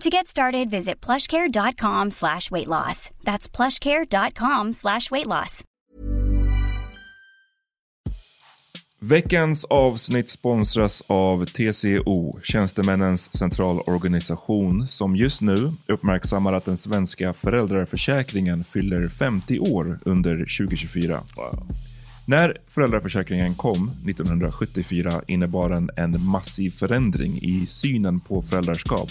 To get started, visit plushcare.com slash weight loss. That's plushcare.com slash weight loss. Veckans avsnitt sponsras av TCO, Tjänstemännens centralorganisation, som just nu uppmärksammar att den svenska föräldraförsäkringen fyller 50 år under 2024. När föräldraförsäkringen kom 1974 innebar den en massiv förändring i synen på föräldraskap.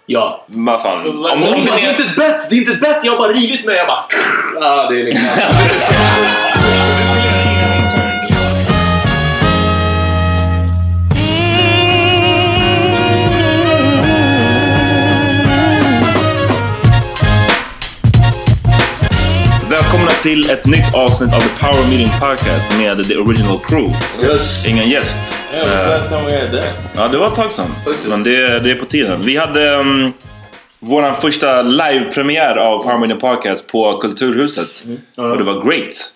Ja. Vad fan. Om, Om, om det är inte ett bett, det är inte ett bett, jag har bara rivit mig. Jag bara... Ja, det är liksom... till ett nytt avsnitt av The Power Meeting Podcast med The Original Crew. Yes. Ingen gäst. Yeah, had that? Ja, det var ett tag sedan. Men det, det är på tiden. Vi hade um, vår första live-premiär av Power Meeting Podcast på Kulturhuset. Och det var great.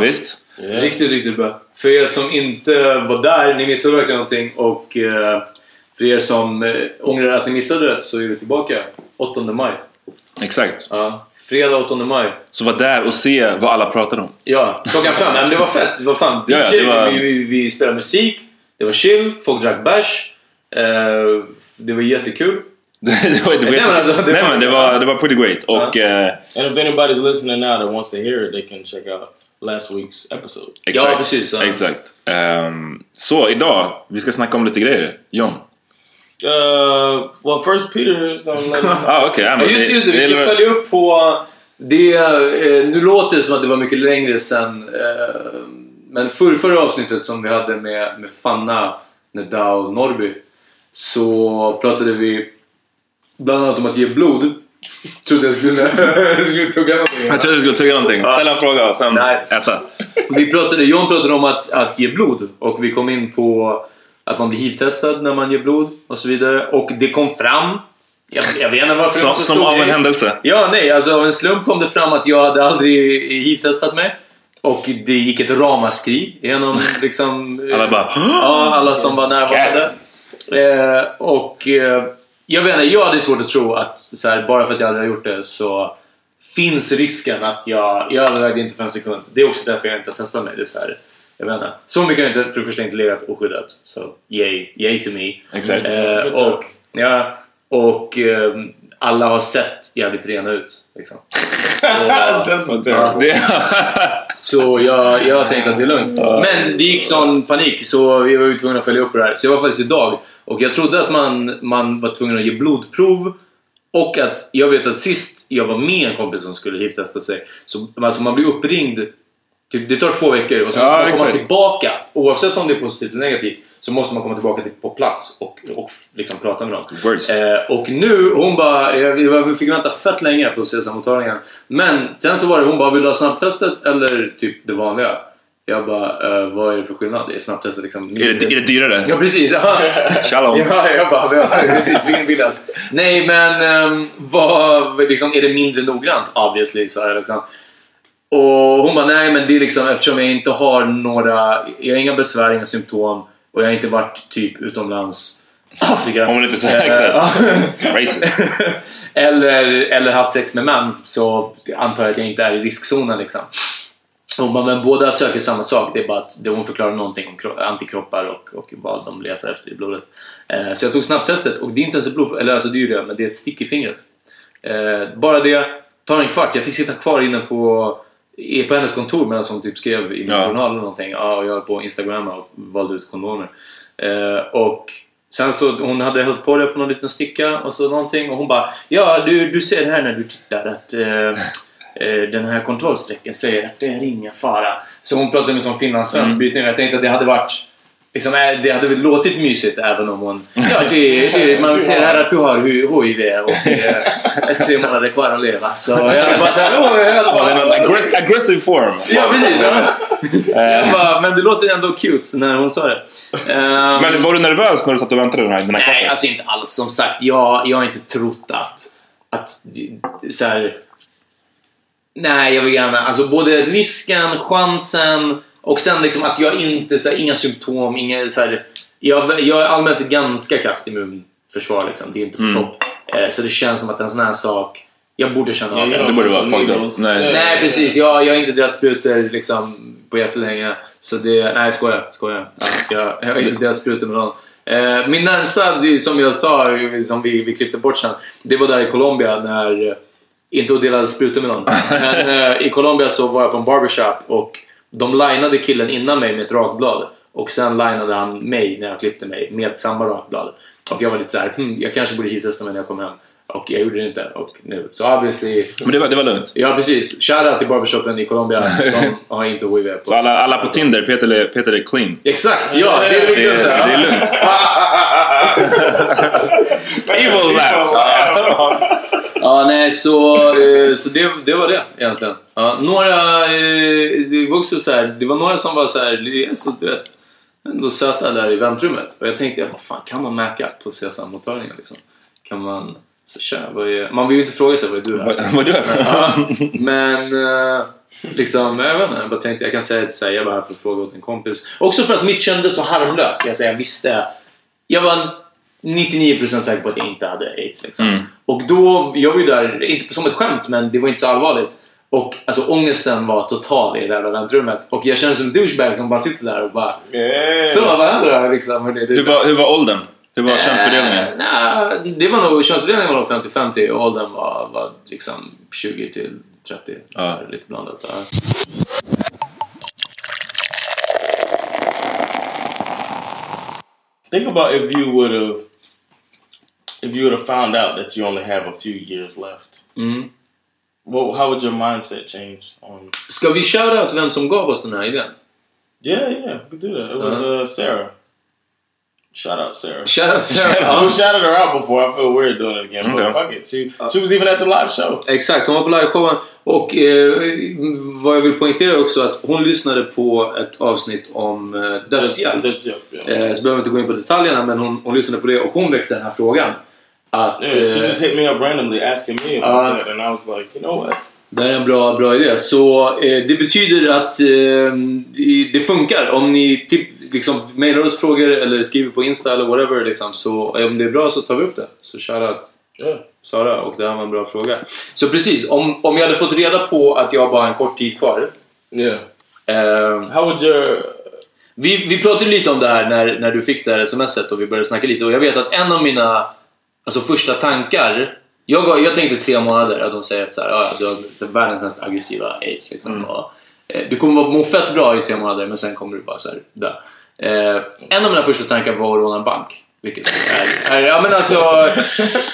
Visst? Riktigt, riktigt bra. För er som inte var där, ni missade verkligen någonting. Och eh, för er som eh, ångrar att ni missade det så är vi tillbaka 8 maj. Exakt. Ja, fredag 8 maj. Så var där och se vad alla pratade om. Ja, klockan fem. Men det var fett. Vad fan, Ja, ja, DJ, det var- vi, vi, vi spelade musik, det var chill, folk drack bärs. Eh, det var jättekul. det var, det var, Nej, men alltså, det nej, var- men det var, det var pretty great. Och eh, And if anybody's listening now that wants to hear it, they can check out last week's episode. exakt. Ja, precis, ja. Exakt. Ehm, så idag, vi ska snacka om lite grejer. John. Uh, well, first Peter is gonna let us know. Ah, okej. ja, just, det- just det, vi ska följa upp på det. Eh, nu låter det som att det var mycket längre sen. Eh, men förra, förra avsnittet som vi hade med, med Fanna, Nedao Norby. Så pratade vi bland annat om att ge blod. Trodde jag skulle, skulle tugga någonting. Jag trodde du skulle tugga någonting. Ställa en fråga och sen Nej. äta. Vi pratade, John pratade om att, att ge blod och vi kom in på att man blir hiv-testad när man ger blod och så vidare. Och det kom fram, jag, jag vet inte varför Som, som av en händelse. Ja, nej, alltså av en slump kom det fram att jag hade aldrig hiv-testat mig. och det gick ett ramaskri genom liksom... eh, Alla bara Ja, alla som var närvarande. Eh, och eh, jag vet inte, jag hade svårt att tro att så här, bara för att jag aldrig har gjort det så finns risken att jag... Jag övervägde inte för en sekund. Det är också därför jag inte har testat mig. Det är så, här, jag vet inte. så mycket har jag inte för det första inte legat oskyddat. Så yay, yay to me. Exakt. Eh, och ja, och eh, alla har sett jävligt rena ut. Liksom. Så, ja. Så jag, jag tänkte att det är lugnt. Men det gick sån panik så vi var ju tvungna att följa upp det här. Så jag var faktiskt idag och jag trodde att man, man var tvungen att ge blodprov och att jag vet att sist jag var med en kompis som skulle hiv-testa sig så alltså man blir uppringd Typ, det tar två veckor och sen Ja, måste man komma tillbaka. Oavsett om det är positivt eller negativt så måste man komma tillbaka till, på plats och, och liksom prata med dem. Eh, och nu, hon bara, jag, vi fick vänta fett länge på CSAM-mottagningen. Men sen så var det, hon bara, vill du ha snabbtestet eller typ det vanliga? Jag bara, eh, vad är det för skillnad? Är snabbtestet liksom... är, det, är det dyrare? Ja precis! Ja. Shalom. Ja, jag bara, ja, precis, vilken billigast? Nej, men um, vad, liksom, är det mindre noggrant? Obviously, sa jag liksom. Och hon bara, nej men det är liksom eftersom jag inte har några, jag har inga besvär, inga symptom och jag har inte varit typ utomlands Afrika. Vill inte säga Eh. Racist. eller, eller haft sex med män så antar jag att jag inte är i riskzonen liksom. Hon bara, men båda söker samma sak. Det är bara att hon förklarar någonting om kro- antikroppar och, och vad de letar efter i blodet. Eh, så jag tog snabbtestet och det är inte ens ett blod, eller alltså det är ju det, men det är ett stick i fingret. Eh, bara det tar en kvart. Jag fick sitta kvar inne på, i- på hennes kontor medan hon typ skrev i min Ja. journal eller någonting. Ja, och jag höll på Instagram och valde ut kondomer. Eh, och sen så hon hade hällt på det på någon liten sticka och så någonting och hon bara Ja, du, du ser här när du tittar att eh, eh, den här kontrollsträcken säger att det är ingen fara. Så hon pratade med som finlandssvensk Mm. brytning jag tänkte att det hade varit Liksom, eh, det hade väl låtit mysigt även om hon... Ja, det, det, man ser här att du har HIV och eh, är tre månader kvar att leva. Så jag bara såhär... Det bara, aggress- aggressive form. ja, precis! Ja. Jag bara, men det låter ändå cute när hon sa det. Ehm, Men var du nervös när du satt och väntade den här, den här Nej, alltså inte alls. Som sagt, jag, jag har inte trott att... att så här, Nej, jag vill gärna... Alltså både risken, chansen och sen liksom att jag inte... Så här, inga symptom, inga... Så här, jag, jag är allmänt ganska kasst immunförsvar. Liksom. Det är inte på Mm. topp. Eh, så det känns som att en sån här sak... Jag borde känna av det. Det borde vara Som fucked up. Nej. Nej precis, jag, jag har inte delat sprutor liksom, på jättelänge. Så det, nej skojar, skojar. Ja, jag, jag har inte delat sprutor med någon. Eh, min närmsta, är som jag sa, som vi, vi klippte bort sen. Det var där i Colombia när, eh, inte att dela sprutor med någon. Men eh, i Colombia så var jag på en barbershop och de linade killen innan mig med ett rakblad. Och sen linade han mig när jag klippte mig med samma rakblad. Och jag var lite så här, hm, jag kanske borde hissesta mig när jag kom hem. Och jag gjorde det inte. Och nu. Så obviously Men det var, det var lugnt. Ja precis. Shoutout till barbershopen i Colombia. De har inte HIV på. Så alla, alla på Tinder, Peter, är- Peter är clean. Exakt! Ja, det är det Det, viktigaste. det är lugnt. Evil laugh! Ja, nej, så, eh, så det, det var det egentligen. Ja, några, eh, det var också så här, det var några som var så här, det är så du vet, ändå söta där i väntrummet. Och jag tänkte, vad fan, kan man mäka på CSAM-mottagningen liksom? Kan man, så tja, är, man vill ju inte fråga sig vad är du här Vad du här? Ja, men eh, liksom, jag vet inte, jag bara tänkte jag kan säga sig, jag var här för att fråga åt en kompis. Också för att mitt kändes så harmlöst. Jag, säger, jag visste, jag var 99% säker på att jag inte hade aids. Liksom. Mm. Och då, jag var ju där, inte som ett skämt, men det var inte så allvarligt. Och alltså ångesten var total i det där väntrummet. Och jag kände som en douchebag som bara sitter där och bara Så, vad händer då? Liksom, är Hur var, hur var åldern? Hur var könsfördelningen? Eh, nej, det var nog, könsfördelningen var nog 50-50 och åldern var, var liksom 20 till 30. Så Ja. här, lite blandat. Ja. Think about if you would have, if you would have found out that you only have a few years left. Mm. Well, how would your mindset change? On Ska vi köra ut vem som gav oss den här idén? yeah, yeah, we could do that. It was uh, Sarah. Shout out Sarah. Shout out Sarah. I Ja, shouted her out before. I feel weird doing it again, Okay. but fuck it. She she was even at the live show. Exakt, hon var på liveshowen. Och eh, vad jag vill poängtera också att hon lyssnade på ett avsnitt om eh, dödshjälp. Yeah. Eh, så behöver vi inte gå in på detaljerna men hon, hon lyssnade på det och hon väckte den här frågan. Att, Yeah, she eh, just hit me up randomly asking me about Uh, that, and I was like, you know what? Det är en bra, bra idé. Så eh, det betyder att eh, det, funkar. Om ni typ, liksom, mailar oss frågor eller skriver på Insta eller whatever. Liksom, så om det är bra så tar vi upp det. Så shoutout Yeah. Sara och det här var en bra fråga. Så precis, om, om jag hade fått reda på att jag bara har en kort tid kvar. Yeah. Eh, How would your vi, vi pratade lite om det här när, när du fick det här smset och vi började snacka lite och jag vet att en av mina alltså, första tankar jag, jag tänkte tre månader att de säger att så här, "Ja, ja, du har världens mest aggressiva aids liksom, och, eh, Du kommer vara- må fett bra i tre månader men sen kommer du bara så här, dö. Eh, en av mina första tankar var att råna en bank. Vilket är, är, ja men alltså,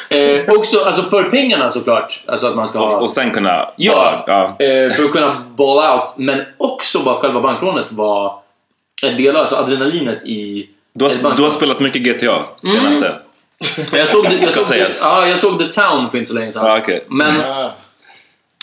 eh, också alltså för pengarna såklart. Alltså att man ska ha... Och, och sen kunna... Ja, ja. Eh, för att kunna ball out. Men också bara själva bankrånet var en del av alltså adrenalinet i... Du, har, du har spelat mycket GTA senaste. Jag, såg, det- jag, såg, det- ja, jag såg The Town för inte så länge sedan. Ja, okej. Men Ah.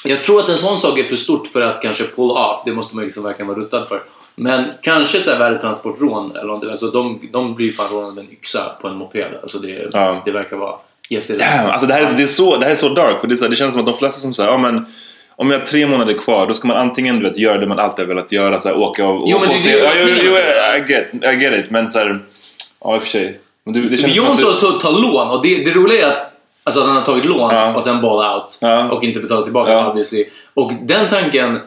jag tror att en sån sak är för stort för att kanske pull off. Det måste man ju liksom verkligen vara ruttad för. Men kanske så här värdetransportrån eller någonting. Alltså de, de blir fan rånade med en yxa på en moped. Alltså det, Ja. det verkar vara jätte... Damn, alltså det, här är, det, är så, det här är så dark. För det, är så, det känns som att de flesta som säger ja men om jag har tre månader kvar då ska man antingen du vet, göra det man alltid har velat göra. Så här, åka och, Jo, och, men och se. jo, jag jo, menar. I, get, I get it. Men så här, ja i och för sig. Men det, det känns som Jon att sa du, att ta, ta lån och det, det roliga är att, alltså att han har tagit lån Ja. och sen ball out Ja. och inte betalat tillbaka Ja. obviously. Och den tanken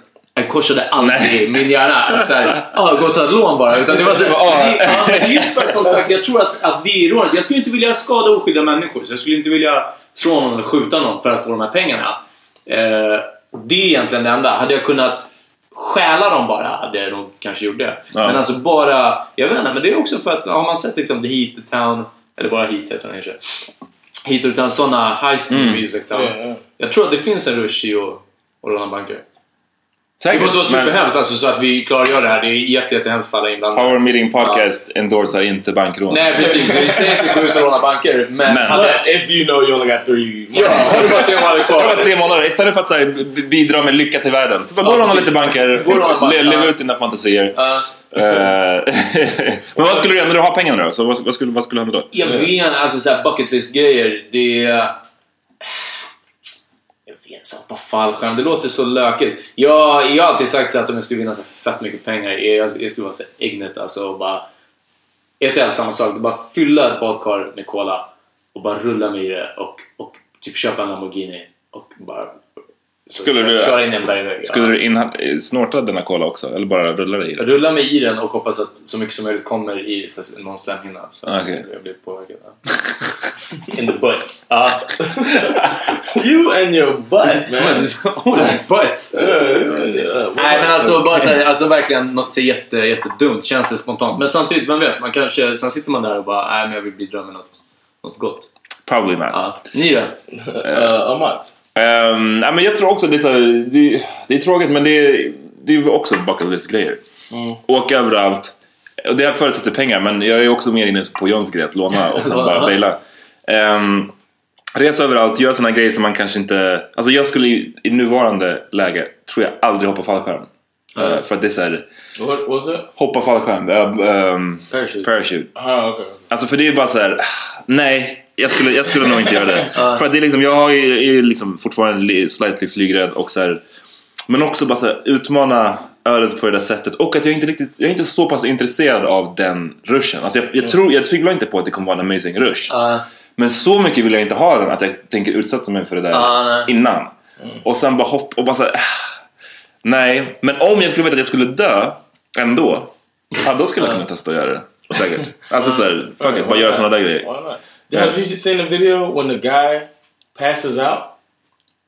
korsade aldrig min hjärna. Att såhär, ah, gå och ta ett lån bara. Utan det var så, Ja. det, just för att som sagt, jag tror att, att det är rånet. Jag skulle inte vilja skada oskyldiga människor. Så jag skulle inte vilja slå någon eller skjuta någon för att få de här pengarna. Eh, det är egentligen det enda. Hade jag kunnat stjäla dem bara hade jag nog kanske gjort det. Ja. Men alltså bara, jag vet inte, men det är också för att har man sett liksom The Heat, The Town, eller bara Heat heter den kanske. Heat utan sådana high school Mm. movies liksom. Ja, ja. Jag tror att det finns en rush i att, att råna banker. Det säkert, måste vara superhemskt alltså, så att vi klargör det här. Det är jätte, jättehemskt för alla inblandade. Power Meeting Podcast endorsar inte bankrån. Nej precis, vi säger inte gå ut och råna banker. Men, Men- But if you know you only got three ja, har du bara tre månader kvar. tre månader. Istället för att så här, bidra med lycka till världen. Så bara gå och Ja, råna lite banker. Le- Leva ja. ut dina fantasier. Ja. Eh, men vad skulle du göra när du har pengarna då? Så vad, vad, skulle, vad skulle hända då? Jag vet alltså såhär bucket list grejer det är... Jag fallskärm, det låter så lökigt. Jag, jag har alltid sagt så att om jag skulle vinna så fett mycket pengar, jag, jag skulle vara så Ignet alltså och bara... Jag säger alltid samma sak, bara fylla ett badkar med cola och bara rulla mig i det och, och typ köpa en Lamborghini och bara... Skulle du- köra in i en bergvägg. Skulle du inha- snorta denna cola också? Eller bara rulla dig i det? Rulla mig i den och hoppas att så mycket som möjligt kommer i så, någon slemhinna. Så att Okej. jag blir påverkad. In the butts. Ja. You and your butt, man. Oh, butts! Nej men alltså, bara så här, alltså verkligen något så jätte, jättedumt känns det spontant. Men samtidigt, vem vet? Man kanske, sen sitter man där och bara, nej men jag vill bidra med något, något gott. Probably not. Ja. Ni då? Uh, Amat. Um, ja, men jag tror också det är, så här, det, det är tråkigt men det är, det är också bucket list grejer. Åka överallt. Och det förutsätter pengar men jag är också mer inne på Johns grej att låna och sen bara baila. Um, resa överallt, göra sådana grejer som man kanske inte... Alltså jag skulle i, i nuvarande läge tror jag aldrig hoppa fallskärm. Uh, för att det är såhär, What was it? hoppa fallskärm. Uh, um, Parachute. parachute. Ah, okay. Alltså för det är bara så här. nej. Jag skulle, jag skulle nog inte göra det. För att det är liksom, jag är, är liksom fortfarande li- slightly flygrädd och så här, Men också bara så här, utmana ödet på det där sättet. Och att jag inte riktigt, jag är inte så pass intresserad av den rushen. Alltså jag, jag, tror, jag tvivlar inte på att det kommer vara en amazing rush. Ja. Men så mycket vill jag inte ha den att jag tänker utsätta mig för det där nej. innan. Och sen bara hopp och bara så här, ah, Nej, men om jag skulle veta att jag skulle dö ändå. Ja, då skulle jag kunna testa att göra det. Säkert. Alltså såhär, fuck it, bara göra sådana där grejer. Why not? Have you seen the video when the guy passes out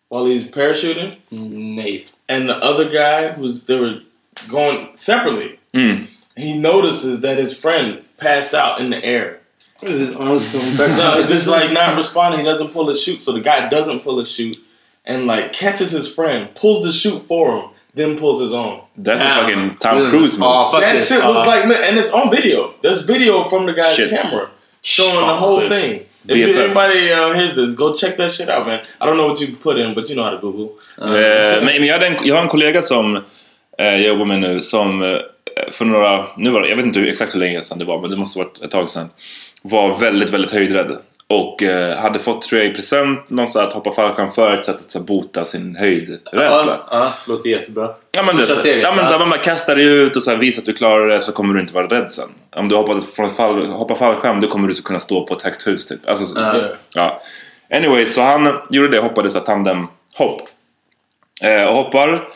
while he's parachuting, Nej. and the other guy who's they were going separately? Mm. He notices that his friend passed out in the air. Is it arms going No, just like not responding. He doesn't pull his chute, so the guy doesn't pull his chute, and like catches his friend, pulls the chute for him, then pulls his own. That's a fucking Tom Cruise move. Ja, That faktiskt. shit was Ja. like, man, and it's on video. There's video from the guy's Shit. camera showing the whole this. thing. If BFF. anybody uh, hears this, go check that shit out, man. I don't know what you put in, but you know how to Google. Eh, men jag, en, jag har en kollega som eh, jag jobbar med nu som eh, för några, nu var det, jag vet inte exakt hur länge sedan det var men det måste varit ett tag sedan. Var väldigt, väldigt höjdrädd. Och eh, hade fått tror jag i present någon här att hoppa fallskärm för ett sätt att så bota sin höjdrädsla. Ja, ja, låter jättebra. Ja men, det, steget, ja, men så här, man kastar dig ut och så här, visar att du klarar det så kommer du inte vara rädd sen. Om du hoppar från fall, hoppar fallskärm då kommer du så kunna stå på ett högt hus typ. Alltså, så, Ja. ja. Anyway, så han gjorde det, hoppade så tandemhopp. Eh, och hoppar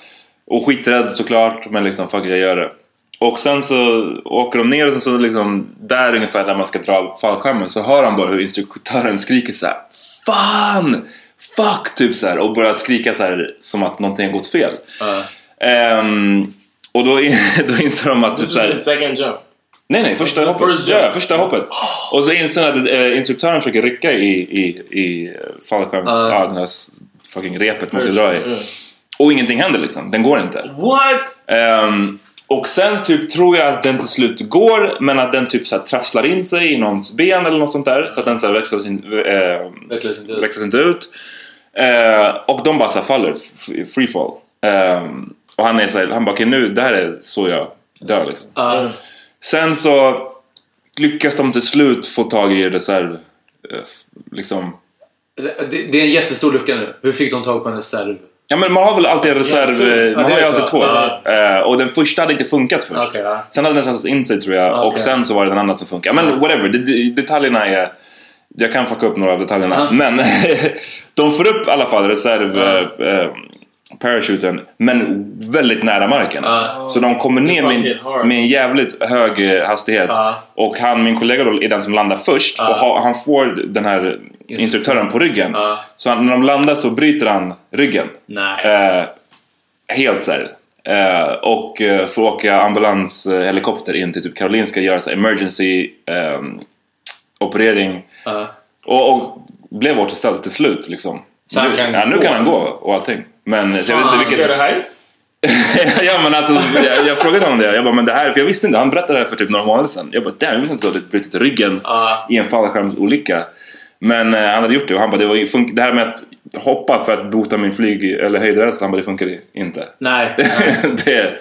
och skiträdd såklart men liksom fuck jag gör det. Och sen så åker de ner och så liksom där ungefär där man ska dra fallskärmen så hör han bara hur instruktören skriker så här Fan! Fuck! Typ så här och börjar skrika så här som att någonting har gått fel. Ja. Ehm, och då, då inser de att typ This så is här, the second jump. Nej nej, första the hoppet. first ja, första hoppet. Och så inser han att eh, instruktören försöker rycka i, i, i fallskärms... Ja. Ja, den här fucking repet måste ju dra i. Yeah. Och ingenting händer liksom, den går inte. What? Ehm, och sen typ tror jag att den till slut går men att den typ så trasslar in sig i någons ben eller något sånt där så att den så här växlas, in, eh, Vecklas inte ut. växlas inte ut. Eh, och de bara så faller, free fall. Ehm, och han är så här, han bara okej nu, det här är så jag dör liksom. Ja. Sen så lyckas de till slut få tag i reserv. eh, Liksom. Det, det är en jättestor lucka nu. Hur fick de tag på en reserv? Ja men man har väl alltid en reserv, Ja, eh, Ja, man har ju alltid två. Eh, och den första hade inte funkat först. Okej, ja. Sen hade den trasslat in sig tror jag och Okej. sen så var det den andra som funkade. Men whatever, det, det, detaljerna är... Jag kan fucka upp några av detaljerna. Men de får upp i alla fall reserv... Ja. Eh, parachuten men väldigt nära marken. Ja. Så de kommer ner med, med en jävligt hög hastighet. Ja. Och han, min kollega då, är den som landar först Ja. och ha, han får den här instruktören på ryggen. Ja. Så han, när de landar så bryter han ryggen. Nej. Eh, helt så här. Eh, och eh, får åka ambulanshelikopter in till typ Karolinska och göra så här emergency ehm, operering. Ja. Och, och blev återställd till slut liksom. Så nu, kan ja, nu gå? kan han gå och allting. Men så jag vet inte vilket... ja men alltså jag, jag frågade honom det. Jag bara men det här, för jag visste inte. Han berättade det här för typ några månader sedan. Jag bara damn, jag visste inte att du hade brutit ryggen Ja. i en fallskärmsolycka. Men eh, han hade gjort det och han bara det, var, fun- det här med att hoppa för att bota min flyg eller höjdrädsla, han bara det funkade inte. Nej. det,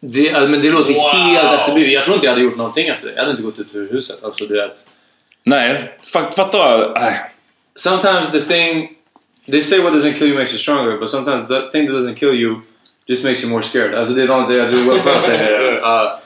Det, alltså, men det låter Wow. helt efterblivet. Jag tror inte jag hade gjort någonting efter det. Jag hade inte gått ut ur huset. Alltså, du vet. nej, fatt, fatta. Äh, Sometimes the thing... They say what doesn't kill you makes you stronger, but sometimes the thing that doesn't kill you just makes you more scared. Alltså det är någonting jag vad fan säger uh,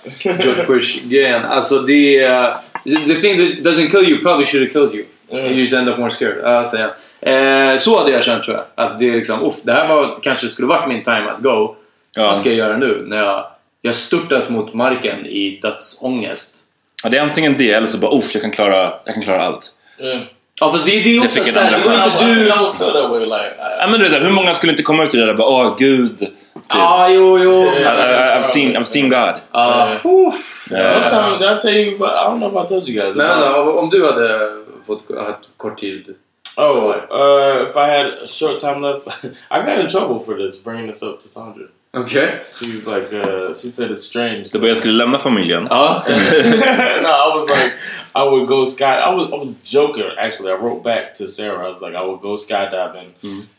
George Bush-grejen. Alltså det... Uh, the thing that doesn't kill you probably should have killed you. You just end up more scared. Uh, jag. Eh, så hade jag känt tror jag. Att det är liksom, uff, det här var, kanske skulle varit min time att go. Ja. Vad ska jag göra nu? När jag, jag störtat mot marken i dödsångest. ja, det är antingen det eller så bara uff, jag kan klara, jag kan klara allt. Yeah. Ja fast det, det är också att såhär, det var inte I, du... I I, Ja, men du vet, hur många skulle inte komma ut i det där och bara åh gud. Typ. Ja, jo, jo. I, I, I've, seen, I've seen God. Ja, Yeah. uff. Time, did I tell you? But I don't know if I told you guys. Men about- vänta, om du hade fått ha ett kort tid... Oh, uh, if I had a short time left, I got in trouble for this, bringing this up to Sandra. Okay. She's like, uh, she said it's strange. det var jag skulle lämna familjen. Ja. no, I was like, I would go sky. I was, I was joking. Actually, I wrote back to Sarah. I was like, I would go skydiving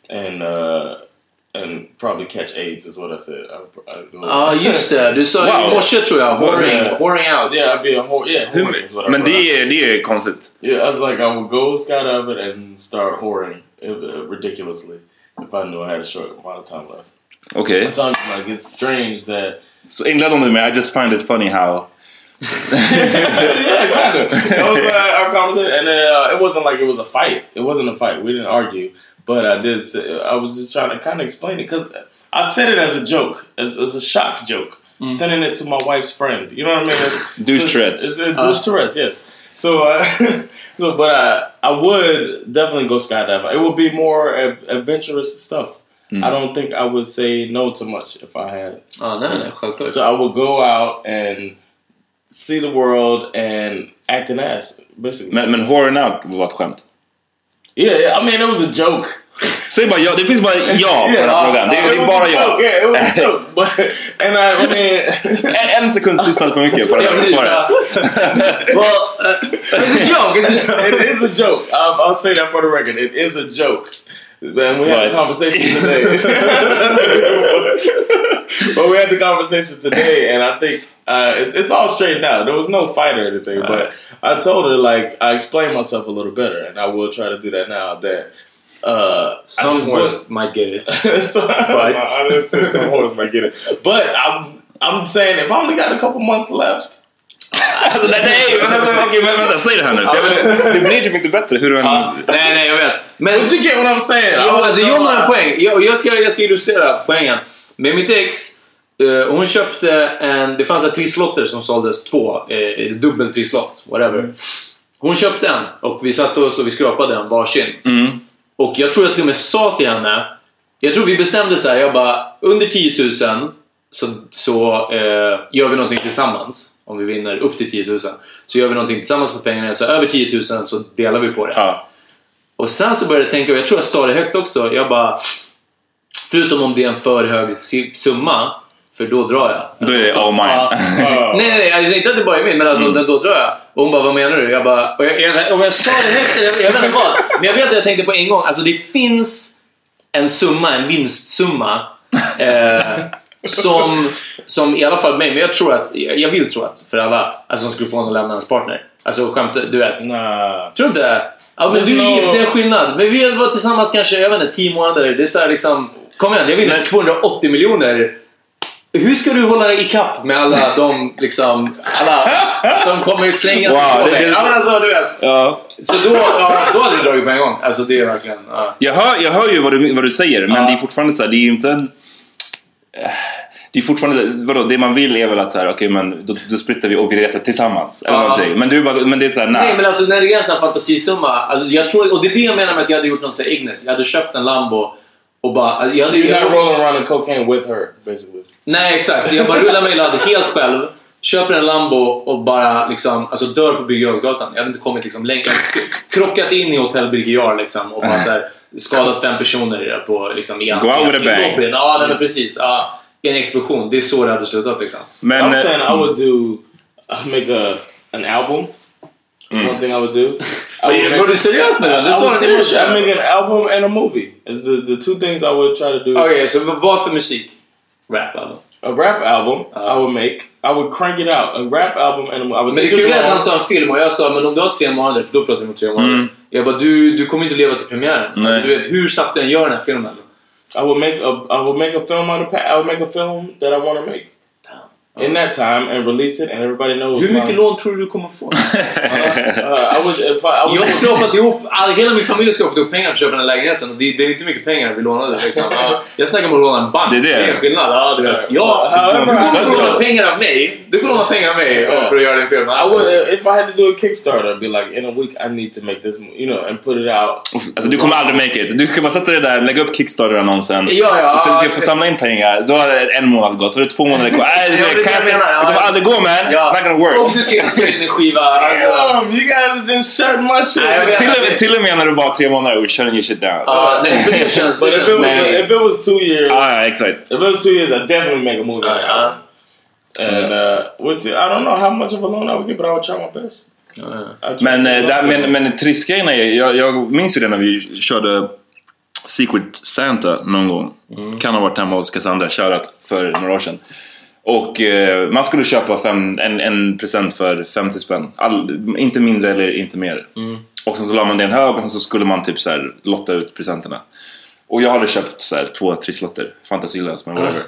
and uh, and probably catch AIDS. Is what I said. I, I'd go, Ja, just det. Du sa Wow. i morse tror jag. Whoring, Yeah. whoring out. Yeah, I'd be a whore. Yeah, whoring is what I Men wrote. det är, det är konstigt. Yeah, I was like, I would go skydiving and start whoring uh, ridiculously if I knew I had a short amount of time left. Okay. It sounds like it's strange that. Så inledde hon med I just find it funny how... yeah, kind of. That was uh, our conversation, and then, uh, it wasn't like it was a fight. It wasn't a fight. We didn't argue, but I did. Say, I was just trying to kind of explain it because I said it as a joke, as, as a shock joke, mm. sending it to my wife's friend. You know what I mean? It's, Douche it's- Tourette's. It's, it's uh-huh. douche Tourette's, yes. So, uh, so, but I, I would definitely go skydiving. It would be more ad- adventurous stuff. Mm. I don't think I would say no to much if I had. Ja, no självklart. So I would go out and see the world and act an ass, basically. Men, men whoring out var skämt. Yeah, yeah, I mean, it was a joke. Bara ja, det finns bara ja på den här frågan. Det, är- det är bara a ja. joke. Yeah, it was a joke. But, and I, I mean, En, en sekund tystnad för mycket på det Jag här blir svaret. såhär... Well, uh, it's a joke. It's a it is a joke. I'll, I'll say that for the record. It is a joke. And we had a conversation today. but we had the conversation today, and I think uh, it, it's all straightened out. There was no fight or anything, but I told her like I explained myself a little better, and I will try to do that now. That uh, I Some horse might get it. so, I didn't say some horse might get it, but I'm I'm saying if I only got a couple months left. Alltså nej, nej vänta, okej, men vänta, säg det här nu. För jag vill, det blir typ inte bättre hur du än... Ja, nej, nej, jag vet. Men, But you get what I'm saying? I ja, was alltså, gonna John har en lie. poäng. Jag, jag, ska, jag ska illustrera poängen. Med mitt ex, eh, hon köpte en... Det fanns en trisslotter som såldes två. Eh, dubbel trisslott, whatever. Hon köpte en och vi satte oss och vi skrapade en varsin. Och jag tror jag till och med sa till henne, jag tror vi bestämde så här, jag bara under 10 000 så, så eh, gör vi någonting tillsammans. Om vi vinner upp till 10 000 så gör vi någonting tillsammans för pengarna. Så över 10 000 så delar vi på det. Ja. Och sen så började jag tänka, och jag tror jag sa det högt också, jag bara Förutom om det är en för hög summa, för då drar jag. Då är det all mine. Ja. nej, nej, nej, alltså, inte att det bara är min, men alltså, Mm. då drar jag. Och hon bara, vad menar du? Jag bara, och jag, jag, och jag sa det högt, jag, jag vet inte vad. Men jag vet att jag tänkte på en gång, alltså det finns en summa, en vinstsumma. Eh, som, som i alla fall mig, men jag tror att, jag vill tro att för alla, alltså som skulle få en att lämna ens partner. Alltså skämt, du vet. Nah. Tror du inte? Ja men du är gift, det är en skillnad. Men vi var tillsammans kanske, jag vet inte, 10 månader. Det är så här liksom... Kom igen, jag vinner 280 miljoner. Hur ska du hålla ikapp med alla de liksom... Alla som kommer slänga sig Wow, på det- dig? Ja men alltså du vet. Ja. Så då, ja, då hade du dragit på en gång. Alltså det är verkligen... Ja. Jag hör, jag hör ju vad du, vad du säger, men Ja. det är fortfarande så här, det är ju inte... en- Det är fortfarande, vadå, det man vill är väl att så här, okej men då, då splittar vi och vi reser tillsammans. Eller Ja. någonting. Men, du men det är såhär, nej. Nej men alltså när det är en sån fantasisumma. Alltså, jag tror, och det är det jag menar med att jag hade gjort något så här ignet. Jag hade köpt en Lambo och bara... alltså, Jag hade, You're jag, not rolling around in cocaine with her, basically. Nej, exakt. Jag bara rullar mig i ladd helt själv. Köper en Lambo och bara liksom, alltså dör på Birger. Jag hade inte kommit liksom längre. Krockat in i hotell Birger liksom och bara så här, skadat fem personer på liksom i Go out with a bang. Ja, nej, men precis. Ja, en explosion. Det är så det hade slutat liksom. Men, I'm eh, saying I would do, I'd make a an album. One thing I would do. I would make- seriös nu då? Du I serious. I'd make an album and a movie. It's the, the two things I would try to do. Okej, så vad för musik? Rap alltså. A rap album I would make. I would crank it out. A rap album and a, I would Men det this kul är att han sa en film och jag sa men om du har tre månader, för då pratar vi om tre månader. Jag bara du, du kommer inte leva till premiären. Nej. Alltså, du vet hur snabbt du än gör den här filmen. I would make a I would make a film out of I would make a film that I want to make in that time and release it and everybody knows. Hur mycket my- lån tror du du kommer få? Uh, I would if I, I would Jag har skrapat ihop, all, hela min familj har skrapat ihop pengar för att köpa den här lägenheten och det, det är inte mycket pengar vi lånade. Liksom. Ja, jag snackar om att låna en bank. Det är det. är en skillnad. Ja, du vet. Ja, However, du får låna pengar av mig. Du får låna pengar av mig Ja. för att göra din film. I would if I had to do a Kickstarter. I'd be like, in a week, I need to make this, you know, and put it out. Alltså du kommer aldrig make it. Du ska bara sätta dig där, lägga upp Kickstarter-annonsen. Ja, ja. Och sen ska jag få samla in pengar. Då har en månad gått. Då är det två månader kvar. Jag menar, ja. det kommer aldrig gå man. Ja. It's not gonna work. Om du ska spela in en skiva. Alltså. Damn, you guys are just shutting my shit. Nej. Till och, med, till och med när du bara tre månader och shutting your shit down. Ja, nej, för det känns... But Det if it, was, nej. if it was two years, ja, exakt. if it was two years, I'd definitely make a movie. it. Ja, And uh, with I don't know how much of a loan I would get, but I would try my best. Try Men, eh, där, men, men trissgrejen är, jag, jag minns ju det när vi körde Secret Santa någon gång. Kan ha varit hemma hos Cassandra, körat för några år sedan. Och eh, man skulle köpa fem, en, en present för 50 spänn. All, inte mindre eller inte mer. Och sen så la man det i en hög och sen så skulle man typ så här lotta ut presenterna. Och jag hade köpt så här, två trisslotter, fantasilös men whatever.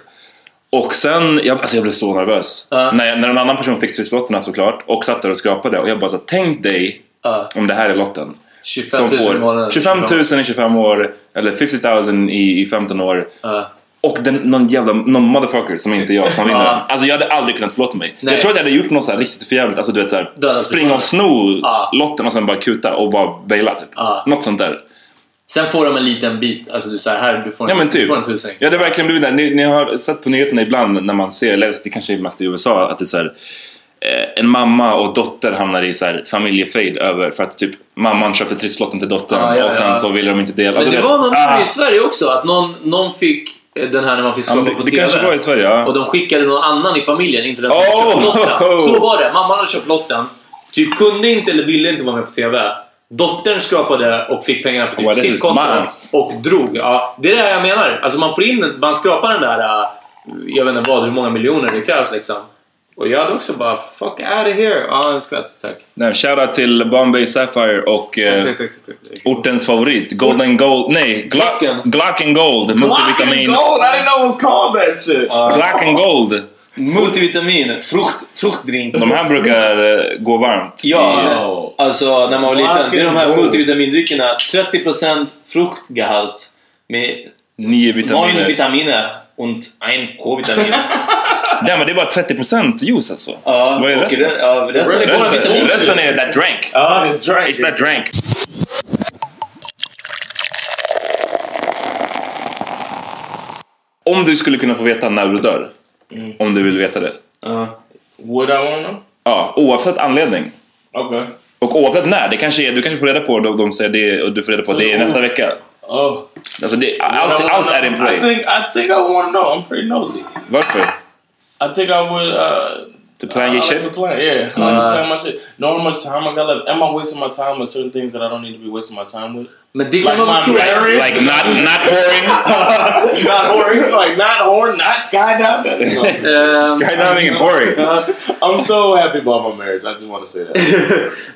Och sen, jag, alltså jag blev så nervös. Ja. När, när en annan person fick trisslotterna såklart och satt där och skrapade och jag bara så här, tänk dig Ja. om det här är lotten. 25 Som 000 i får månaden. 25 000 i 25 år eller 50 000 i, i 15 år. Och den, någon jävla någon motherfucker som inte jag som vinner den. Alltså jag hade aldrig kunnat förlåta mig. Nej. Jag tror att jag hade gjort något så riktigt förjävligt. Alltså du vet såhär, springa och sno lotten och sen bara kuta och bara baila typ. Ja. Något sånt där. Sen får de en liten bit. Alltså du säger här, du får en, Ja men du typ. får en tusing. Ja det har verkligen blivit det. Ni, ni har sett på nyheterna ibland när man ser, eller det kanske är mest i USA, att det är så här, eh, en mamma och dotter hamnar i så här familjefejd över för att typ mamman köpte trisslotten till dottern Ja, ja, och sen ja. så ville de inte dela. Men Alltså, det vet- var någon ah, i Sverige också, att någon, någon fick den här när man fick ja, skapa på det, det TV. kanske var i Sverige, ja. Och de skickade någon annan i familjen, inte den som Oh! hade köpt lotten. Så var det. Mamman hade köpt lotten. Typ kunde inte eller ville inte vara med på TV. Dottern skrapade och fick pengarna på typ this sitt konto och drog. Ja, det är det jag menar. Alltså man får in, man skrapar den där... äh, jag vet inte vad, hur många miljoner det krävs liksom. Och jag hade också bara fuck out of here. Ja, en skvätt tack. Nej, shoutout till Bombay Sapphire och eh, Tack, tack, tack, tack, tack. ortens favorit. Golden Gold. Nej, Glock, Glocken. Glock and Gold. And Multivitamin. gold! I didn't know it was called that shit. Black and Gold. Multivitamin, frukt, fruktdrink. De här brukar eh, gå varmt. Ja, alltså när man var liten. Det är de här multivitamindryckerna. 30% fruktgehalt med Nio 9 vitaminer. Und ein K-vitamin. Nej men det är bara 30% juice alltså. Ja, Vad är och resten? re- ja, resten är Resten-. Resten är that drank. Oh, it drank. It's that drank. Om du skulle kunna få veta när du dör. Om du vill veta det. Ja. Would I want to know? Ja, oavsett anledning. Okay. Och oavsett när. Det kanske är, du kanske får reda på de, de säger det och du får reda på att det är nästa vecka. Oh. Alltså det, allt, allt är in I play. think I think I want to know. I'm pretty nosy. Varför? I think I would. Uh, To plan I your like shit? to plan. Yeah, I like to plan my shit. Know how much time I got left. Am I wasting my time with certain things that I don't need to be wasting my time with? Men det Like kan vara my marriage? Like not, not whoring? not horn, like not horn, not skydiving. No. Ehm, Skydiving and whoring. I'm so happy about my marriage. I just want to say that.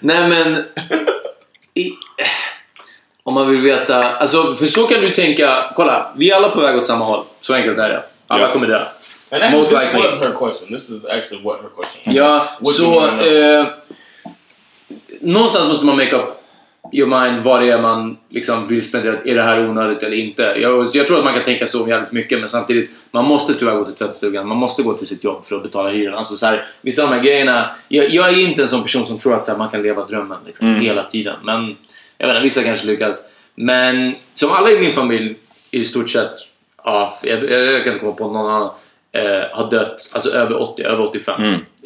Nej men... Om man vill veta... Alltså för så kan du tänka... Kolla, vi är alla på väg åt samma håll. Så enkelt är det. Alla kommer dö. And actually, Most this likely. was her question. This is actually what her question. Ja, så... Eh, någonstans måste man make up your mind vad det är man liksom vill spendera. Är det här onödigt eller inte? Jag, jag tror att man kan tänka så jävligt mycket men samtidigt man måste tyvärr gå till tvättstugan. Man måste gå till sitt jobb för att betala hyran. Alltså så här, vissa av de här grejerna. Jag, jag är inte en sån person som tror att här, man kan leva drömmen liksom, hela tiden. Men jag vet inte, vissa kanske lyckas. Men som alla i min familj i stort sett, ja, jag, jag, kan inte komma på någon annan, eh, har dött. Alltså över 80, över 85.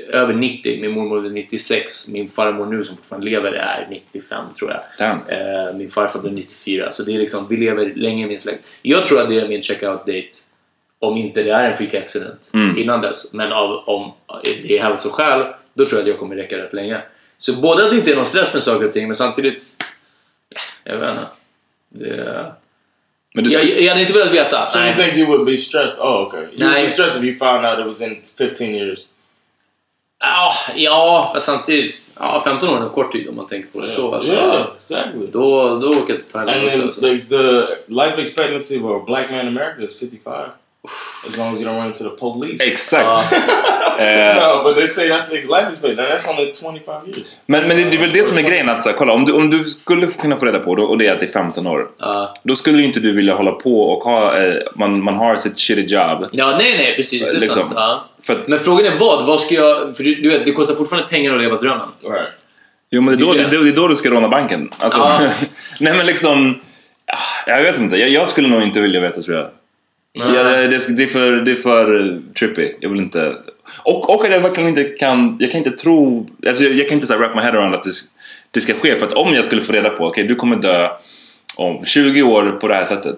Över 90. Min mormor är 96. Min farmor nu som fortfarande lever är 95 tror jag. Eh, min farfar blev 94. Så det är liksom, vi lever länge i min släkt. Jag tror att det är min checkout date. Om inte det är en freak accident innan dess. Men av, om det är hälsoskäl, då tror jag att jag kommer räcka rätt länge. Så både att det inte är någon stress med saker och ting, men samtidigt... Jag vet inte. Det, Men du jag, jag hade inte velat veta. So Nej. you think you would be stressed? Oh, okay. You would be stressed if you found out it was in 15 years. Ja, ja, fast samtidigt. Ja, 15 år är en kort tid om man tänker på det så. Alltså, yeah, exactly. Då, då åker jag till Thailand And också. then Alltså. there's the life expectancy of a black man in America is 55. As long as you don't run into the police. exakt. Eh, No, but they say that's the life expectancy. and That's only 25 years. men, men det, det är väl det som är grejen att så här, kolla om du, om du skulle kunna få reda på det och det är att det är 15 år. Ja. Då skulle ju inte du vilja hålla på och ha, eh, man, man har sitt shitty job. ja, nej, nej, precis. Det är Liksom. sant. Att, Men frågan är vad? Vad ska jag... För du, du vet, det kostar fortfarande pengar att leva drömmen. Right. jo men det är, då, det det, är då du ska råna banken. Alltså, nej men liksom, ah, jag vet inte. Jag, jag skulle nog inte vilja veta tror jag. Ja, det, det, är för, det är för trippy. Jag vill inte... Och, och att jag verkligen inte kan... Jag kan inte tro... Alltså jag, jag kan inte så här wrap my head around att det, det ska ske. För att om jag skulle få reda på okej du kommer dö om 20 år på det här sättet.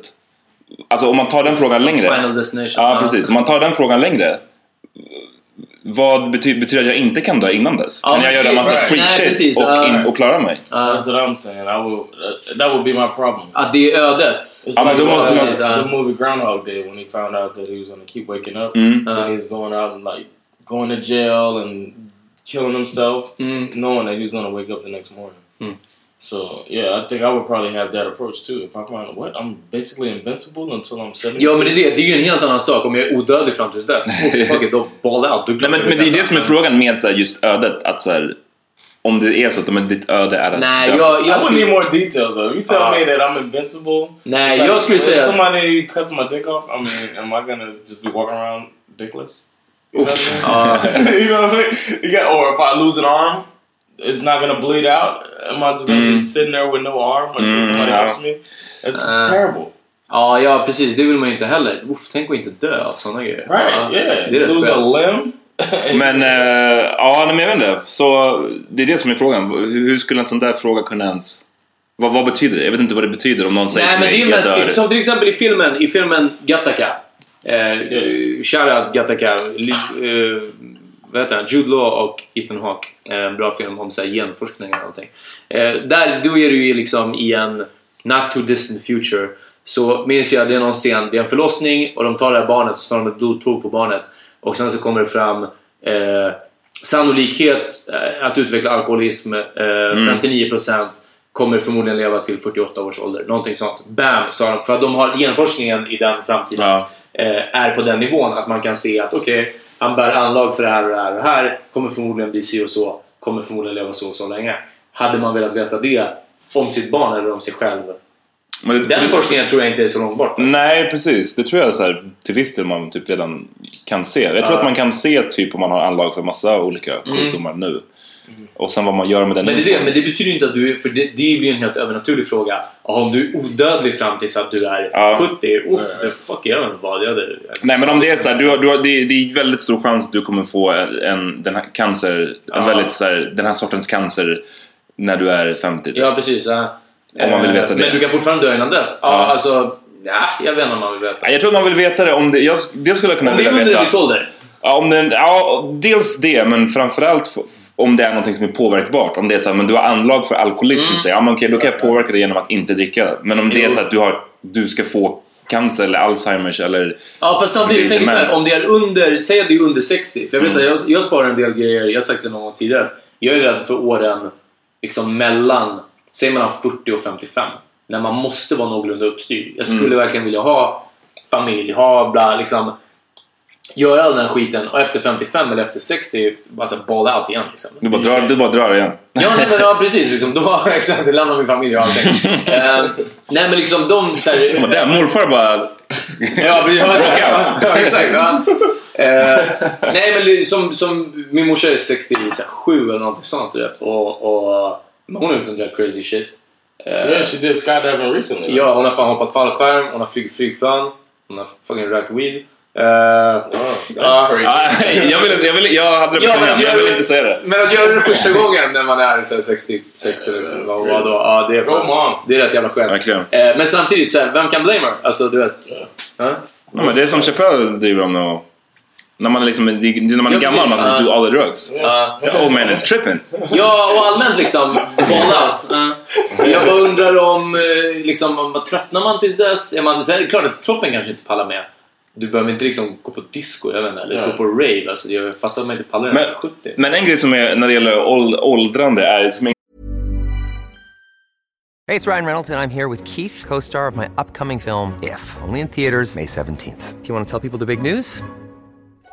Alltså om man tar den frågan längre. Final destination. Ja precis. Om man tar den frågan längre. Vad betyder, betyder att jag inte kan dö innan dess? Kan jag göra massa right. freak Nej, shit precis, och, in, och klara mig? Ja. That's what I'm saying. I will. Uh, that would be my problem. Att det är ödet. It's Ja, men like då måste uh, man- the movie Groundhog Day when he found out that he was to keep waking up. Mm. Then he's going out and like going to jail and killing himself, knowing that he was to wake up the next morning. So yeah, I think I would probably have that approach too. If I find what I'm basically invincible until I'm 70. Ja men det är, det. det är ju en helt annan sak om jag är odödlig fram tills dess. Oh, fuck it, då ball out. Då Nej, glömmer men, vi men det är det som är detta. frågan med så här, just ödet. Att så här, om det är så att men ditt öde är att Nej, dö. jag, I jag would skulle... need more details though. If you tell Uh, me that I'm invincible, Nej, like, jag skulle if säga... somebody cuts my dick off. I mean, am I gonna just be walking around dickless? You know what I mean? you know what I mean? You got, or if I lose an arm, it's not gonna bleed out. Am I just gonna be sitting there with no arm until Mm, somebody yeah. helps me? It's just Uh, terrible. Ja, ja, precis. Det vill man ju inte heller. Uff, tänk att inte dö av sådana grejer. Right? Ja, yeah. Det är lose a limb. Men eh, ja, men jag vet inte. Så det är det som är frågan. Hur hur skulle en sån där fråga kunna ens... Vad, vad betyder det? Jag vet inte vad det betyder om någon säger Nej, till men det är mig, mest, jag dör. som till exempel i filmen, i filmen Gattaca. Eh, Shoutout Gattaca. Li, eh, vad heter han? Jude Law och Ethan Hawke. Eh, en bra film om så här, genforskning eller någonting. Eh, där, då är du ju liksom i en not too distant future Så minns jag, det är någon scen, det är en förlossning och de tar det här barnet och så tar de ett blodprov på barnet. Och sen så kommer det fram eh, sannolikhet eh, att utveckla alkoholism, eh, 59% kommer förmodligen leva till 48 års ålder. Någonting sånt. Bam, sa de. För att de har genforskningen i den framtiden Ja. eh, är på den nivån att man kan se att okej, han bär anlag för det här och det här och det här. Kommer förmodligen bli si och så. Kommer förmodligen leva så och så länge. Hade man velat veta det om sitt barn eller om sig själv? Men det- Den forskningen tror jag inte är så långt bort. Nej, precis. Det tror jag så här, till viss del man typ redan kan se. Jag tror Ja. att man kan se typ om man har anlag för massa olika sjukdomar nu. Och sen vad man gör med den Men det, det, men det betyder inte att du för det, det blir en helt övernaturlig fråga. Om du är odödlig fram tills att du är Ja. 70, uff, the fuck, jag vet inte vad. Jag hade, Nej men om det är så här, du har, du har, det, det är väldigt stor chans att du kommer få en, en, den här cancer, en Ja. väldigt så här, den här sortens cancer när du är 50. Ja, precis. Ja. Om man vill veta Eh, det. Men du kan fortfarande dö innan dess. Ja, Ja. alltså... Ja, jag vet inte om man vill veta. Jag tror att man vill veta det om det, jag, det skulle jag kunna Om det är vilja under en veta. viss ålder. Ja, om det, ja, dels det, men framförallt om det är någonting som är påverkbart. Om det är så här, men du har anlag för alkoholism, säger, ja, men okej, då kan jag påverka det genom att inte dricka. Men om det är Mm. Så att du, har, du ska få cancer eller Alzheimers eller... Ja, fast samtidigt, tänk så här, dement. om det är under, säg att det är under 60. För jag vet Mm. att jag, jag sparar en del grejer, jag har sagt det någon gång tidigare, att jag är rädd för åren liksom mellan, säg mellan 40 och 55. När man måste vara någorlunda uppstyrd. Jag skulle Mm. verkligen vilja ha familj, ha bla, liksom göra all den skiten och efter 55 eller efter 60 bara så här ball out igen. Liksom. Du bara drar, du bara drar igen. Ja, nej, men, ja precis. Liksom, då exakt, jag lämnar min familj och allting. Eh, nej, men liksom de... Så här, Du bara, där, morfar bara... Ja, har Rockout. ja, exakt. Ja. Eh, nej, men det- som, min morsa är 67 eller någonting sånt, du vet. Och, och men hon har gjort en del crazy shit. Eh, Yeah, she did skydiving recently. ja, hon har fan hoppat fallskärm, hon har flugit flygplan, hon har fucking rökt weed. Eh, jag, vill, jag, vill, jag hade det på Ja, men jag vill inte säga det. Men att göra det första gången när man är så här 66 eller that's vad, crazy. vad då? Ja, det är, fan, det är rätt jävla skönt. Eh, men samtidigt, så här, vem kan blame her? Alltså, du vet. Ja? Ja, men det är som Chappelle driver om nu. När man är, liksom, när man är Ja, gammal man ska do all the drugs. Ja. Oh man, it's tripping. Ja, och allmänt liksom ball out. Ja. Jag bara undrar om, eh, liksom, om tröttnar man tills dess? Är man, sen är det klart att kroppen kanske inte pallar med. Du behöver inte liksom gå på disco, jag vet inte, eller Ja. gå på rave. Alltså, jag fattar att man inte pallar det Men- när man är 70. Men en grej som är när det gäller åld, åldrande är som är Hey, it's Ryan Reynolds, and I'm here with Keith, co star of my upcoming film, If, only in theaters, May 17th. Do you want to tell people the big news?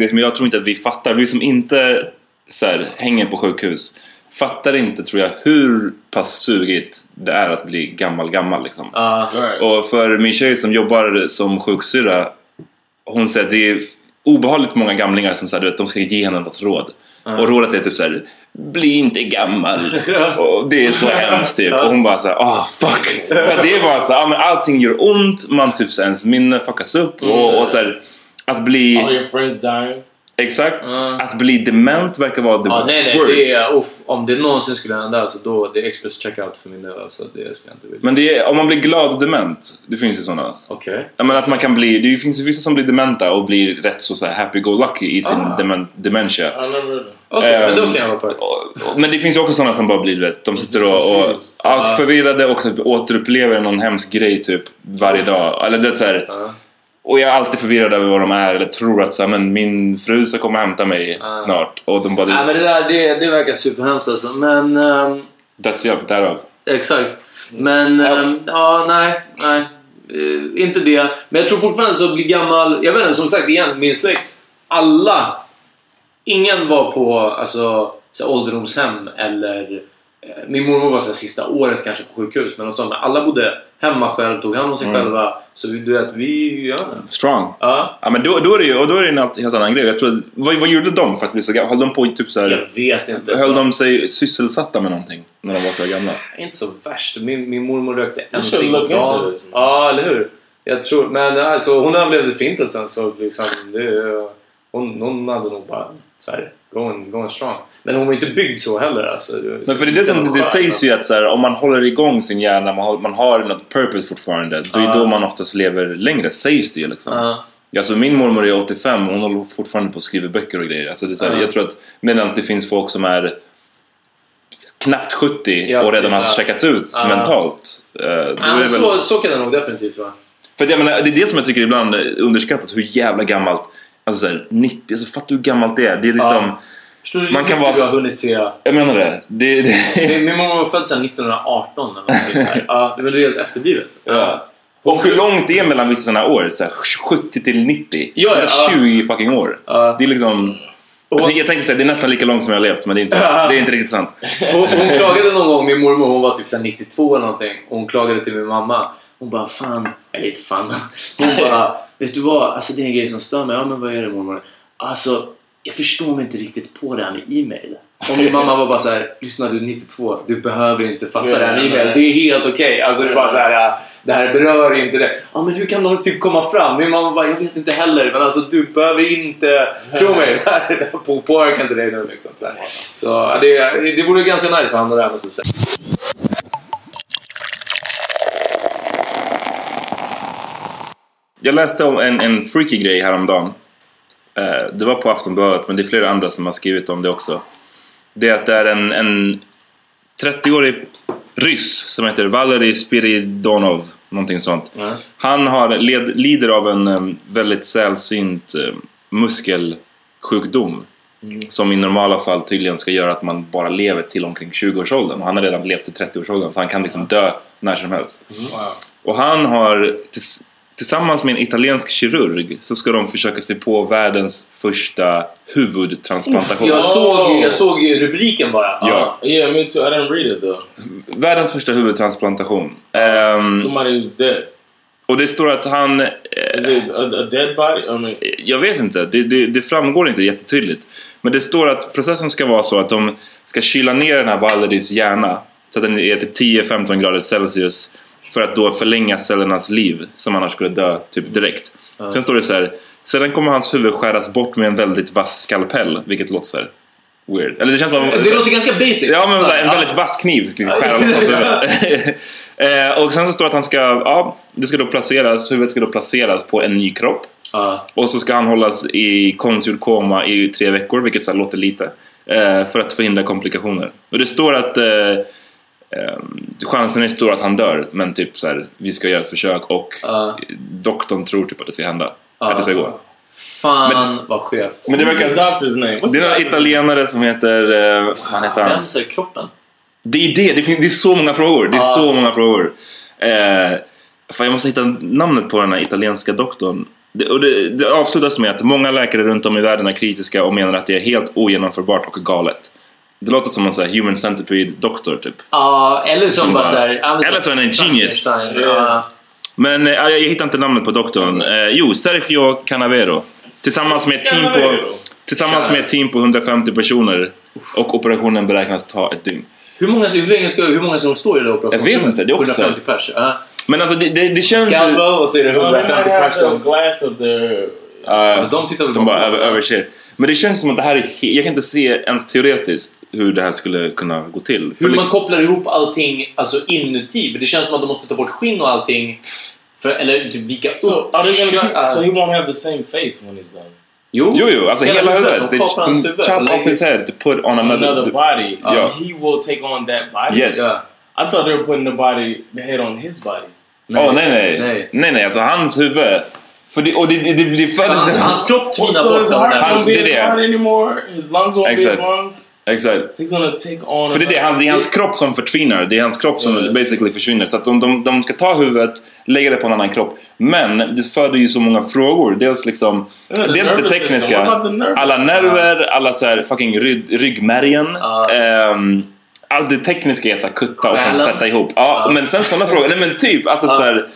Det som jag tror inte att vi fattar. Vi som inte så här, hänger på sjukhus fattar inte tror jag hur pass sugigt det är att bli gammal gammal liksom. Right. Och för min tjej som jobbar som sjuksyrra Hon säger att det är obehagligt många gamlingar som säger att de ska ge henne något råd. Och rådet är typ såhär Bli inte gammal. och det är så hemskt typ. Och hon bara såhär ah fuck. För det är bara såhär, allting gör ont. Man typ så ens minne fuckas upp. Och, och så här, att bli All your friends dying. Exakt. Ja. Att bli dement verkar vara the Ja, nej, nej, worst. det är, uff, om det någonsin skulle hända alltså, då det är express checkout för min del. Alltså, det skulle jag inte vilja. Men det är, om man blir glad och dement, det finns ju sådana. Okej. Ja, men att man kan bli, det finns ju vissa som blir dementa och blir rätt så, så här happy-go-lucky i sin Ah. demen, dementia. Heard Okej, men då Ehm, kan jag och- och- Men det finns ju också sådana som bara blir, vet, de sitter och, och ja, förvirrade och återupplever någon hemsk grej typ varje dag. Eller det är så här, Ja. Och jag är alltid förvirrad över vad de är eller tror att så här, men min fru ska komma och hämta mig snart. Och de bara, Nej, men det där det, det verkar superhemskt alltså. Men... ehm, dödshjälp därav. Exakt. Men ehm, ja, nej, nej. Eh, inte det. Men jag tror fortfarande så bli gammal. Jag vet inte, som sagt igen, min släkt. Alla. Ingen var på alltså, så ålderdomshem eller min mormor var så här, sista året kanske på sjukhus. Men, de sa, alla bodde hemma själv, tog hand om sig själva. Så vi- du vet, vi gör det. Strong. Ja. Ja men då, då är det ju, och då är det en helt helt annan grej. Jag tror, vad, vad gjorde de för att bli så gamla? Höll de på i typ så här, Jag vet inte. Höll de sig sysselsatta med någonting när de var så gamla? Inte så värst. Min, min mormor rökte en should cigg look om dagen. into this. Ja, eller hur? Jag tror, men alltså, hon överlevde förintelsen så liksom, det, hon, hon hade nog bara så här, going, going strong. Men hon var inte byggd så heller. Alltså, Men för det är det som det, det sägs ju att så här, om man håller igång sin hjärna, man har, man har något purpose fortfarande, då är Ja. då man oftast lever längre, sägs det ju liksom. Ja. Alltså min mormor är 85 och hon håller fortfarande på att skriva böcker och grejer. Alltså det är så här, Ja. Jag tror att medan det finns folk som är knappt 70 Ja, och redan har ja. checkat ut Ja. mentalt. det men väl- så, så kan det nog definitivt vara. För att jag menar, det är det som jag tycker ibland underskattat, hur jävla gammalt Alltså såhär, 90, alltså fattar du hur gammalt det är? Det är liksom, Ja. Förstår du Man kan vara- du har hunnit se? jag menar det. det, det Min, mormor var född sedan 1918 eller så här. Ja, det var helt efterblivet. ja. Och hur långt det är mellan vissa sådana år? Så här, 70 till 90? Ja, ja, Det är ja. 20 fucking år. Ja. Det är liksom... Jag, jag tänker säga, det är nästan lika långt som jag har levt men det är inte, det är inte riktigt sant. Hon, hon klagade någon gång, min mormor hon var typ så här 92 eller någonting. Och hon klagade till min mamma. Hon bara fan, eller inte fan. Hon bara, vet du vad? Alltså det är en grej som stör mig. Ja men vad är det mormor? Alltså, jag förstår mig inte riktigt på det här med e-mail. Och min mamma var bara så här, lyssna du är 92, du behöver inte fatta Ja, det här med e-mail. Det är helt okej. Alltså det är bara så här, det här berör inte det. Ja men hur kan någon typ komma fram? Min mamma bara, jag vet inte heller. Men alltså du behöver inte, tro mig, det här det här på- påverkar inte dig nu liksom. Så, här. så det, det vore ganska nice att handla där måste jag säga. Jag läste om en, en freaky grej häromdagen. Eh, det var på Aftonbladet men det är flera andra som har skrivit om det också. Det är att det är en, en 30-årig ryss som heter Valerij Spiridonov. Någonting sånt. Han har led, lider av en em, väldigt sällsynt um, muskelsjukdom. Som i normala fall tydligen ska göra att man bara lever till omkring 20-årsåldern. Och han har redan levt till 30-årsåldern så han kan liksom dö när som helst. Och han har tills, tillsammans med en italiensk kirurg så ska de försöka sig på världens första huvudtransplantation. Jag såg, jag såg ju rubriken bara. Ja. Yeah, me too. I didn't read it though. Världens första huvudtransplantation. Ehm, Somebody who's dead. och det står att han... eh, Is it a, a dead body? I mean, jag vet inte, det, det, det framgår inte jättetydligt. Men det står att processen ska vara så att de ska kyla ner den här Valeris hjärna så att den är till 10-15 grader Celsius för att då förlänga cellernas liv som annars skulle dö typ direkt. Sen står det så här. Sedan kommer hans huvud skäras bort med en väldigt vass skalpell, vilket låter så här weird. Eller det känns som... Det låter ganska basic. Ja men Så så här, här, en ja. väldigt vass kniv vi skära loss hans huvud. eh, Och sen så står det att han ska, ja, det ska då placeras, huvudet ska då placeras på en ny kropp. Ja. Och så ska han hållas i konstgjord koma i tre veckor, vilket så låter lite. Eh, för att förhindra komplikationer. Och det står att eh, chansen är stor att han dör, men typ så här, vi ska göra ett försök och Ja. doktorn tror typ att det ska hända. Ja. Att det ska gå. Fan vad skevt. Men det verkar... doctor's name? What's Det är någon doctor's italienare som heter... Eh, vad fan heter han? Vems är kroppen? Det är det, det, finns, det är så många frågor. Det är Ja. så många frågor. Eh, fan, jag måste hitta namnet på den här italienska doktorn. Det, och det, det avslutas med att många läkare runt om i världen är kritiska och menar att det är helt ogenomförbart och galet. Det låter som en sån här human centipede doktor typ. Ja, eller som, Som bara bara- såhär... eller så är han en genius. Ja. Men eh, jag, hittar inte namnet på doktorn. Eh, jo, Sergio Canavero. Tillsammans med, ett team på, tillsammans med ett team på 150 personer. Och operationen beräknas ta ett dygn. Hur många, hur länge ska, hur många som står i det där Jag vet inte, det är också- 150 pers. Ja. Men alltså det, det, det känns... Skalva och så är det name? Oh, they might 150 have pers som... glass of Fast de tittar väl de bara överser. Men det känns som att det här är... Jag kan inte se ens teoretiskt hur det här skulle kunna gå till. För Hur man liksom- kopplar ihop allting alltså inuti. För det känns som att de måste ta bort skinn och allting. För, eller typ vika upp. So are they gonna so he won't have the same face when he's done. jo, Jo, jo, alltså hela, huvudet. De kapar hans huvud. chop Lägger- off his head to put on another... Another body. Ja. And he will take on that body. Yes. Ja. I thought they were putting the body, the head on his body. Nej, nej, nej. nej. Nej, nej, alltså hans huvud. För det, och det, det, det, det föddes... Hans, hans kropp tvinar bort heart den här. Hans- be det är det. heart anymore. His lungs won't be Exakt. his lungs. Exakt. He's gonna take on. För det är det, hans, det är hans kropp som förtvinar. Det är hans kropp som Yes. basically försvinner. Så att de, de, de ska ta huvudet, lägga det på en annan kropp. Men det föder ju så många frågor. Dels liksom... Yeah, dels det tekniska. Alla nerver, alla så här fucking rygg, ryggmärgen. Ja. ehm, allt det tekniska är att så här kutta och sen sätta ihop. Ja, men sen sådana frågor. Nej men typ. Alltså, så här,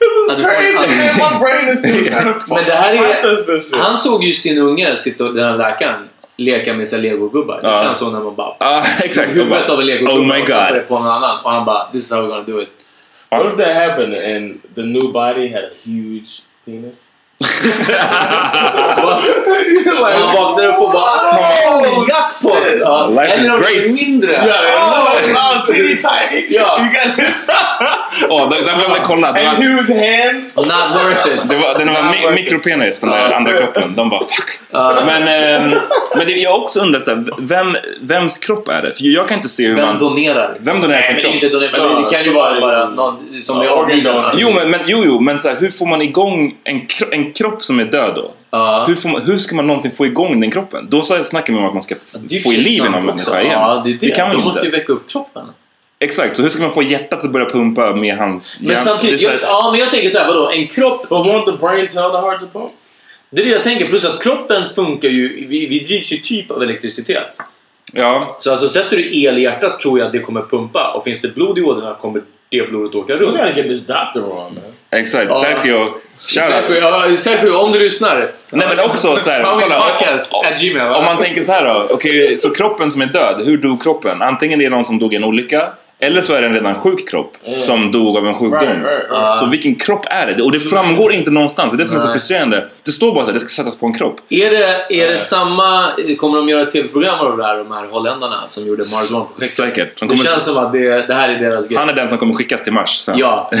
This is crazy, man. My brain is still kind of Men det här är- process this shit. Han såg ju sin unge, sitta, den här läkaren, leka med sig legogubbar. Det Ja. känns så när man bara... Ja, exakt. Huvudet av en legogubbe Oh my och satte det god. på någon annan. Och han bara, this is how we're gonna do it. What if that happened and the new body had a huge penis? Han vaknar upp och bara oh, jackpot! Eller mindre. Yeah, oh, teeny tiny. Yeah. You got this. Åh, den, den behöver jag kolla. Det and huge hands. Not worth it. det var, den var mi, mikropenis, den där andra kroppen. De bara fuck. Men, ehm, men det, jag har också undrat, så här, vem, vems kropp är det? För jag kan inte se hur Vem man... donerar? Vem donerar Nej, sin men kropp? inte donerar. Men det kan ju vara bara någon som är avliden. Jo, men, men, jo, jo, men så här, hur får man igång en, kro- en kropp som är död då? Ja. Hur, får man, hur ska man någonsin få igång den kroppen? Då så snackar man om att man ska Det få i liv en också. människa igen. Ja, det är det. kan man ju måste ju inte. väcka upp kroppen. Exakt, så hur ska man få hjärtat att börja pumpa med hans... Men hjärn- samtidigt, jag, ja men jag tänker så här, vadå? En kropp, But won't the brain tell the heart to pump? det är det jag tänker. Plus att kroppen funkar ju, vi, vi drivs ju typ av elektricitet. Ja, Så alltså sätter du el i hjärtat tror jag att det kommer pumpa. Och finns det blod i ådrorna kommer det blodet åka We runt. gotta get this doctor on, man. exakt. Sergio. Sergio, ja, Sergio, om du lyssnar. Nej men också så här, Power kolla, podcast om- gmail? Om man tänker så här då, okej, så kroppen som är död, hur dog kroppen? Antingen det är någon som dog i en olycka, eller så är det en redan sjuk kropp som dog av en sjukdom. Right, right, right. Så vilken kropp är det? Och det framgår inte någonstans, det är det som är så frustrerande. Det står bara att det ska sättas på en kropp. Är det, är det samma... Kommer de göra ett tv-program av det där, de här holländarna som gjorde Mars One-projektet? Säkert. De Det känns som att det, det här är deras grej. Han är den som kommer skickas till Mars sen. Ja.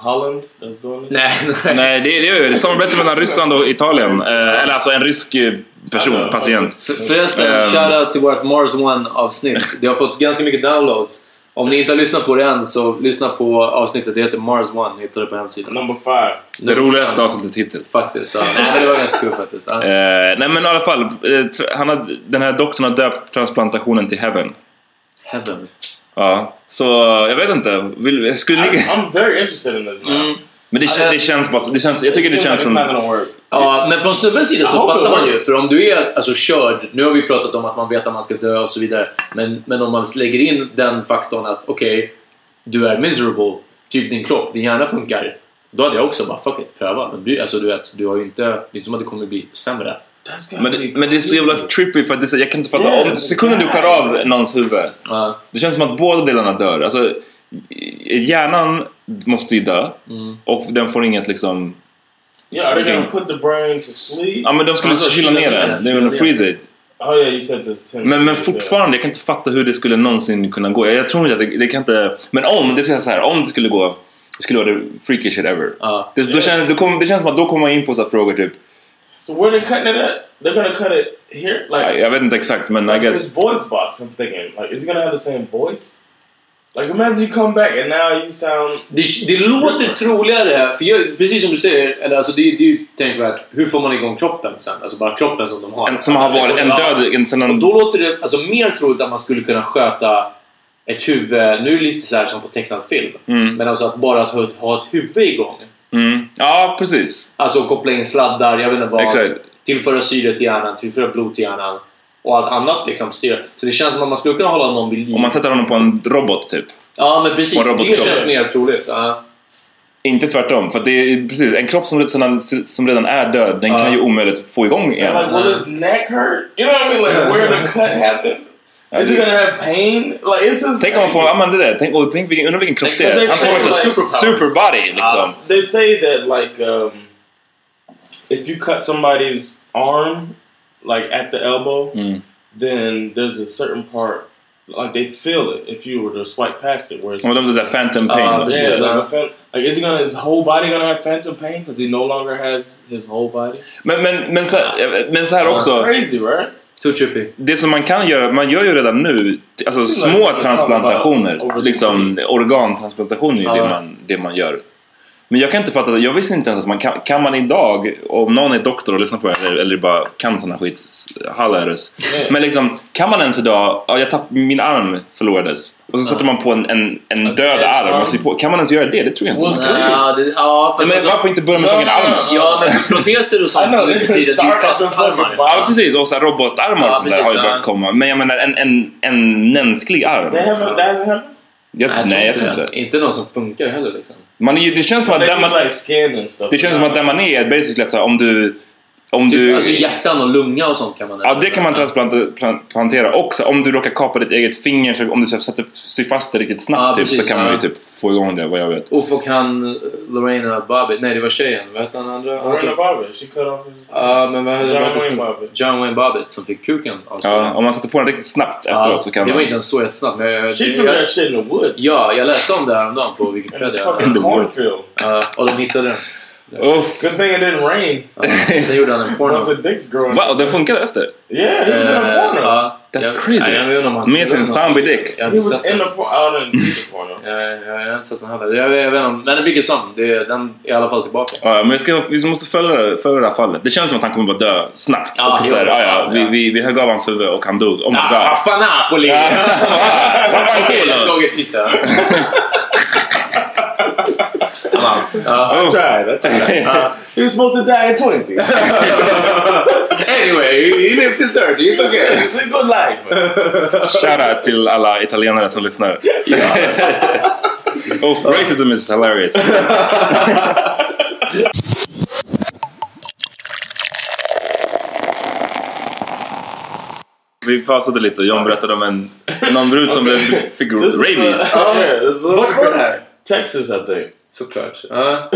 Holland that's doing this. nej, nej. Nej, det är det är samarbete mellan Ryssland och Italien. Eh, eller alltså en rysk eh, person, Ja, patient. För- Förresten, Ehm. shoutout till vårt Mars One-avsnitt. Det har fått ganska mycket downloads. Om ni inte har lyssnat på det än så lyssna på avsnittet. Det heter Mars One. Ni hittar det på hemsidan. Number five. Det roligaste avsnittet hittills. Faktiskt. Ja. Nej, det var ganska kul faktiskt. Ja. Eh, nej men i alla fall, eh, han har, den här doktorn har döpt transplantationen till Heaven. Heaven. Ja, så jag vet inte. Vill, skulle I, ni... I'm very interested in this now. Mm. Men det, kän- det känns bara så- det känns, Jag tycker det känns som... Ja, men från snubbens sida så fattar man ju. För om du är alltså, körd, nu har vi pratat om att man vet att man ska dö och så vidare. Men, men om man lägger in den faktorn att okej, du är miserable, typ din kropp, din hjärna funkar. Då hade jag också bara fuck it, pröva. Men bry- alltså, du vet, du har ju inte, det är inte som att det kommer bli sämre. Men, det- men det är så jävla trippy för att det, så- jag kan inte fatta. Yeah, om sekunden du skär av någons huvud. Ja. Det känns som att båda delarna dör. Alltså, hjärnan måste ju dö. Mm. Och den får inget liksom... Yeah, are they gonna Fucking- put the brain to sleep? Ja men de skulle Alltså, kyla kyla ner den. kyla en ner. freezer. Oh yeah, you said this. 10 Men, men fortfarande, jag kan inte fatta hur det skulle någonsin kunna gå. Jag, jag tror inte att det, det kan inte... Men om, det ska jag säga så här, om det skulle gå, det skulle vara det freakiest shit ever. Ja. Det, då känns, det, kommer, det känns som att då kommer man in på så frågor typ, So where they cutting it at? They're gonna cut it here, like, jag vet inte exakt men I like guess... his voice box. I'm thinking, like, is he gonna have the same voice? Like, imagine you come back and now you sound. Det, det låter troligare, för jag, precis som du säger, eller alltså det, det är ju tänkvärt, hur får man igång kroppen sen? Alltså bara kroppen som de har. En, som har varit en död... En, Och en, då låter det alltså, mer troligt att man skulle kunna sköta ett huvud, nu är det lite så här som på tecknad film, men alltså att bara att ha, ha ett huvud igång. mm, ja, precis. Alltså koppla in sladdar, jag vet inte vad. Exakt. Tillföra syre till hjärnan, tillföra blod till hjärnan. Och allt annat liksom styr. Så det känns som att man skulle kunna hålla någon vid liv. Om man sätter honom på en robot typ. Ja men precis, på en det känns mer troligt. Ja. Inte tvärtom. För att det är precis, en kropp som redan, som redan är död, den kan ju omöjligt få igång igen. Like, will his neck hurt? You know what I mean? Like, where the cut happened? Is he gonna have pain? Like, it's just. Tänk om man får, ja men det där, tänk, och tänk vilken, undrar vilken kropp det är. Han får värsta like, superbody liksom. They say that like um, if you cut somebody's arm, like at the elbow, Mm. then there's a certain part like they feel it if you were to swipe past it. Whereas Och de säger phantom pain. Ja, alltså. yeah, like, a phan- like is he gonna his whole body gonna have phantom pain because he no longer has his whole body? men, men, men, så, men så här också. Crazy, right? Too trippy. Det som man kan göra, man gör ju redan nu alltså små like transplantationer. Liksom organtransplantationer är det, man, det man gör. Men jag kan inte fatta, jag visste inte ens att man kan, kan man idag, om någon är doktor och lyssnar på det här, eller, eller bara kan sån här skit, halläres. Yeah. Men liksom, kan man ens idag, ja, jag tapp, min arm förlorades. Och så sätter man på en, en, en död arm och syr på. Kan man ens göra det? Det tror jag inte. Well, man see. kan. Ja, det, ja Men alltså, varför inte börja med No, fucking no, armen? Ja, men för proteser och sånt nu för tiden, det plastarmar. Ja precis, och så här robotarmar och Ja, sånt där har ju börjat ja. komma. Men jag menar en, en, en mänsklig arm. Happened? Jag, nej, jag tror inte det. Inte någon som funkar heller liksom. Man är det känns som att där man, use like det känns som att där man är basically att så här, om du... Om Typ, du alltså hjärtan och lunga och sånt kan man Ja, det kan man transplantera också. Om du råkar kapa ditt eget finger, så om du typ sätter, syr fast det riktigt snabbt Ja, typ, så precis, kan man ju ja. typ få igång det, vad jag vet. Och och han eh, Lorena Bobbitt, nej det var tjejen, vad hette han andra? Lorena Alltså, Bobbitt, she cut off his... Ja, men vad hette John Wayne som- Bobbitt. John Wayne Bobbitt som fick kuken avskuren. Ja, om man sätter på den riktigt snabbt Ja, efteråt så kan det var man... inte ens så jättesnabbt. Men jag, She threw jag, that shit in the woods. ja, jag läste om det häromdagen på In the Wikipedia. fucking cornfield. Ja, och de hittade den. Uff. Good thing it didn't rain. Ja, sen gjorde han en A porno. Va? Och den funkade efter? Yeah, he was in a Eh, porno. ja, That's jag- crazy. jag Med sin zombie dick. Jag har He inte was sett in den. the porno. I didn't see the porno. Jag, har inte sett den heller. Jag, jag vet inte, men vilket som. Det, den är i alla fall tillbaka. Ja, men jag ska, vi måste följa, det- följa det här fallet. Det känns som att han kommer bara dö snabbt. Ja, och så här, jo, ja, ja, ja, vi, ja. vi, vi högg av hans huvud och han dog. Oh my god. vad fan. Vad kul jag slog ett pizza. Ja. Uh, I oh. tried. I tried. Uh, he was supposed to die at 20. Anyway, he, he lived till 30. It's okay. It's a good life. Shoutout till alla italienare som lyssnar. oh, racism is hilarious. Vi pausade lite och John berättade om en, någon brud som blev, fick This is rabies. a- oh, yeah, Vart var det här? Texas, I think. Såklart. Ja.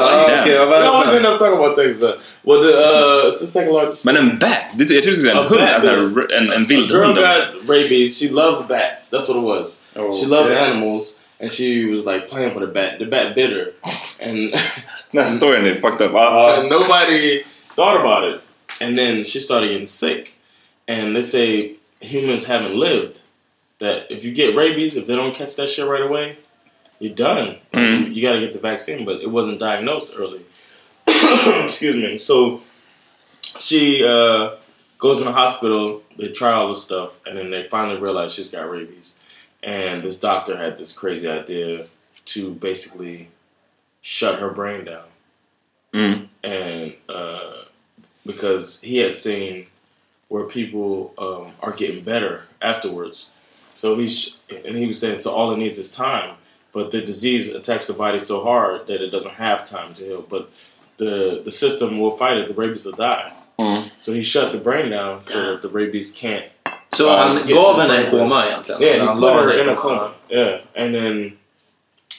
Ja, Damn. okej, vad We var det always sen? end up talking about Texas. Well, the, uh, it's the second largest. Men en bat? Det- Jag trodde du skulle säga en hund. Alltså yeah. en, en A vild girl hund. got rabies. She loved bats. That's what it was. She loved Okay. animals, and she was like playing with a bat. The bat bit her, and Den här storyn är fucked up. Ah. and nobody thought about it. And then she started getting sick. And they say humans haven't lived. That if you get rabies, if they don't catch that shit right away, you're done. You, you got to get the vaccine, but it wasn't diagnosed early. Excuse me. So she uh, goes in the hospital. They try all this stuff, and then they finally realize she's got rabies. And this doctor had this crazy idea to basically shut her brain down Mm. and uh, because he had seen where people um, are getting better afterwards. So he sh- and he was saying so all it needs is time, but the disease attacks the body so hard that it doesn't have time to heal. But the the system will fight it. The rabies will die. Mm. So he shut the brain down so that the rabies can't. Så uh, han get to gav the henne en koma egentligen? Yeah, he put her in a coma. Yeah, and then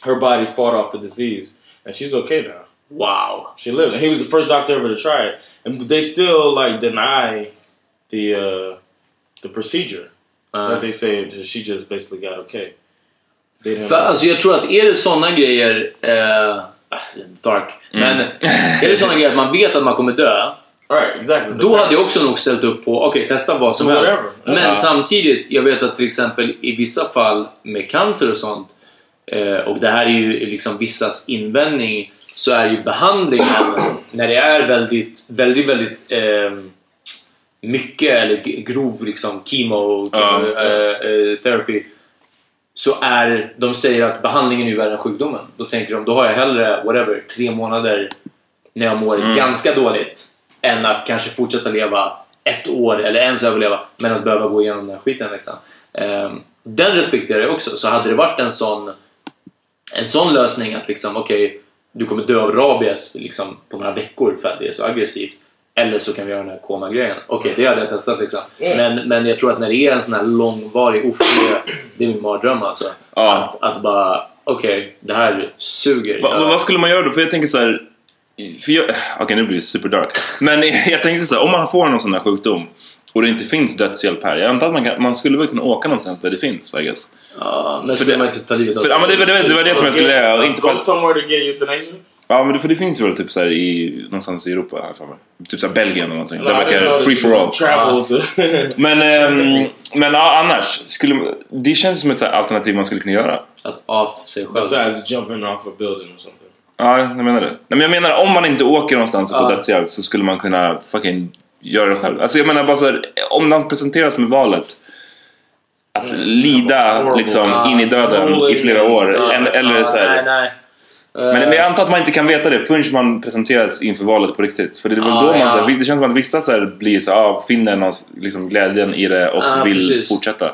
her body fought off the disease, and she's okay now. Wow. She lived. And He was the first doctor ever to try it, and they still like deny the uh, the procedure. Uh. like they say, she just basically got okay. They didn't. För alltså jag tror att är det såna grejer... Eh, ah, dark. Men är det såna grejer att man vet att man kommer dö. right, exactly. Då hade jag också nog ställt upp på, okej testa vad som helst. Men Ja. samtidigt, jag vet att till exempel i vissa fall med cancer och sånt, eh, och det här är ju liksom vissas invändning, så är ju behandlingen när det är väldigt, väldigt, väldigt eh, mycket eller grov liksom chemo Ja. eh, eh, therapy så är, de säger att behandlingen är värre än sjukdomen. Då tänker de, då har jag hellre whatever, tre månader när jag mår Mm. ganska dåligt än att kanske fortsätta leva ett år eller ens överleva men att behöva gå igenom den här skiten. Liksom. Ehm, den respekterar jag också. Så hade det varit en sån, en sån lösning att liksom, okej, du kommer dö av rabies liksom, på några veckor för att det är så aggressivt. Eller så kan vi göra den här koma-grejen. Okej, det hade jag testat liksom. Mm. Men, men jag tror att när det är en sån här långvarig ofrihet, det är min mardröm alltså. Ja. Att, att bara, okej, det här suger. Va, va- vad skulle man göra då? För jag tänker så här. för jag, okej nu blir det superdark. Men jag tänkte så här, om man får någon sån här sjukdom och det inte finns dödshjälp här. Jag antar att man, kan, man skulle väl kunna åka någonstans där det finns, I guess. Ja, men För skulle det- man inte ta livet av men det, det, det var det som jag skulle. Inte för Go somewhere to get euthanasia? Ja, men det, för det finns väl typ så här i, någonstans i Europa här för mig. Typ så här Belgien eller någonting. Där verkar free for all. Travel to... Men, ehm, men annars, skulle, det känns som ett alternativ man skulle kunna göra. Att av sig själv. Besides jumping off a building or something. Ja, jag menar det. Nej, men jag menar om man inte åker någonstans och får Ja. dödshjälp så skulle man kunna fucking göra det själv. Alltså jag menar bara så här, om man presenteras med valet att lida liksom in i döden i flera år. Eller, eller så här, Nej, nej. Men, men jag antar att man inte kan veta det förrän man presenteras inför valet på riktigt. För det är väl Ja, då man, ja. så här, det känns som att vissa så här, blir så ah, finner någon, liksom, glädjen i det och Ja, vill precis. fortsätta.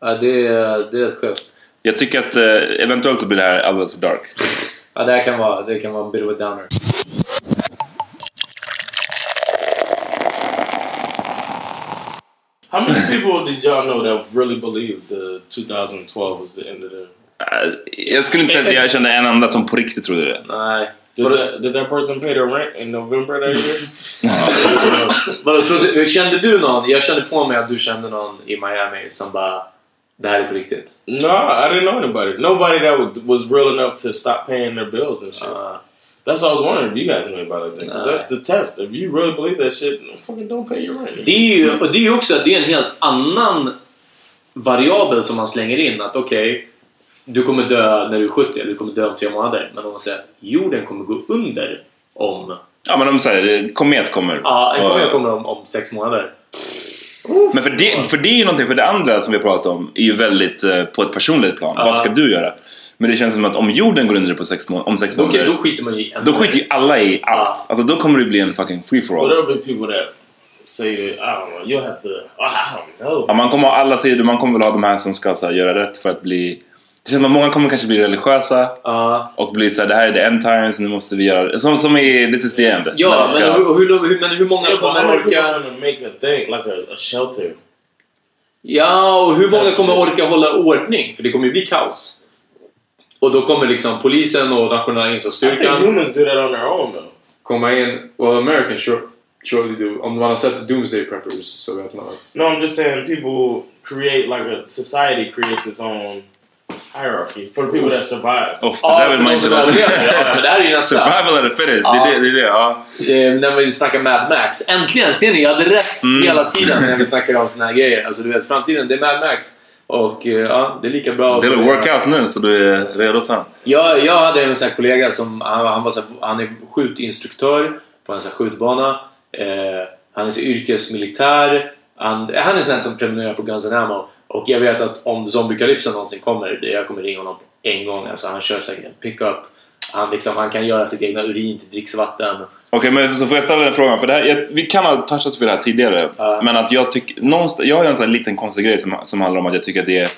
Ja, det, är- det är rätt skevt. Jag tycker att eh, eventuellt så blir det här alldeles för dark. Ja, det här kan vara, det kan vara en bit of a downer. How many people did y'all know that really believed the 2012 was the end of the... Eh, jag skulle inte säga att jag kände en enda som på riktigt trodde det. Nej. Did that, did that person pay their rent in November that year? Vadå, trodde, kände du någon? Jag kände på mig att du kände någon i Miami som bara Det här är på riktigt. no, I didn't know anybody. Nobody that would, was real enough to stop paying their bills and shit. that's why I was wondering if you guys knew anybody like that. 'cause Nah. that's the test. If you really believe that shit, fucking don't pay your rent. Det är ju och det är ju också det är en helt annan variabel som man slänger in. Att okej, du kommer dö när du är 70 eller du kommer dö om tre månader. Men om man säger att jorden kommer gå under om... Ja men de säger komet kommer. Ja, en Och- komet kommer om, om sex månader. Men för det, för det är ju någonting, för det andra som vi har pratat om är ju väldigt eh, på ett personligt plan. Vad ska du göra? Men det känns som att om jorden går under på sex må- om sex Då, månader, då skiter man ju då skiter ju alla i allt. Alltså då kommer det bli en fucking free for Well, all. there'll be people that say that, I don't know, you'll have to, I don't know. Ja, man kommer ha alla sidor, man kommer väl ha de här som ska så här, göra rätt för att bli... Det känns som att många kommer kanske bli religiösa Ja. och bli såhär, det här är the end times, nu måste vi göra det. Som, som i This is the end. Ja, ska- men hur, hur, hur, men hur många Yeah, kommer orka... make a thing, like a, a shelter? Ja, och hur många kommer orka hålla ordning? För det kommer ju bli kaos. Och då kommer liksom polisen och nationella I insatsstyrkan think humans do that on their own though. komma in. Well, Americans sure, surely do. Om man har sett Doomsday Preppers så vet man att... No, I'm just saying people create like a society creates its own hierarchy for the people that survive. Uff, det där vill man inte vara Ja, men det här är ju nästa. Survival of the fittest, Ja. det är det. det, är det ja. Eh, när vi snackar Mad Max. Äntligen! Ser ni? Jag hade rätt Mm. hela tiden när vi snackar om såna här grejer. Alltså du vet, framtiden det är Mad Max. Och eh, ja, det är lika bra. Det är workout nu så du är redo sen. Jag, jag hade en sån här kollega som han, han, var så här, han är skjutinstruktör på en sån här skjutbana. Eh, han är så yrkesmilitär. Han, han är sån här som prenumererar på Guns N' Ammo. Och jag vet att om zombie-kalypsen någonsin kommer, jag kommer ringa honom en gång. Alltså, han kör säkert en pickup. Han, liksom, han kan göra sitt egna urin till dricksvatten. Okej, men så får jag ställa den frågan. För det här, jag, vi kan ha touchat för det här tidigare. Ja. Men att jag tycker... Jag har en sån här liten konstig grej som, som handlar om att jag tycker att det är...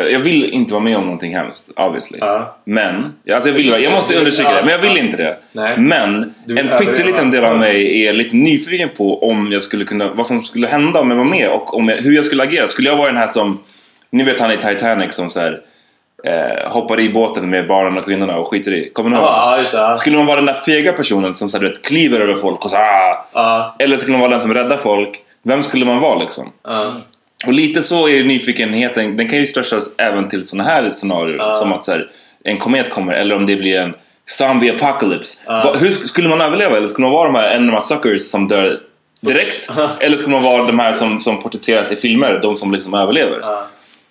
Jag, jag vill inte vara med om någonting hemskt, obviously. Ja. Men, alltså jag, vill, jag måste understryka det, men jag vill inte det. Nej. Men en pytteliten del av mig är lite nyfiken på om jag skulle kunna, vad som skulle hända om jag var med och om jag, hur jag skulle agera. Skulle jag vara den här som, ni vet han i Titanic som så här, eh, hoppar i båten med barnen och kvinnorna och skiter i. Kommer ni ihåg? Det. Ja. Skulle man vara den där fega personen som så här, du vet, kliver över folk och så ah. Ja, Eller skulle man vara den som räddar folk? Vem skulle man vara liksom? Och lite så är nyfikenheten, den kan ju stretchas även till såna här scenarier. Ja. Som att så här, en komet kommer eller om det blir en zombie apocalypse. Ja. Va, hur sk- skulle man överleva? Eller skulle man vara de här, en av de här suckers som dör direkt? eller skulle man vara de här som, som porträtteras i filmer, de som liksom överlever?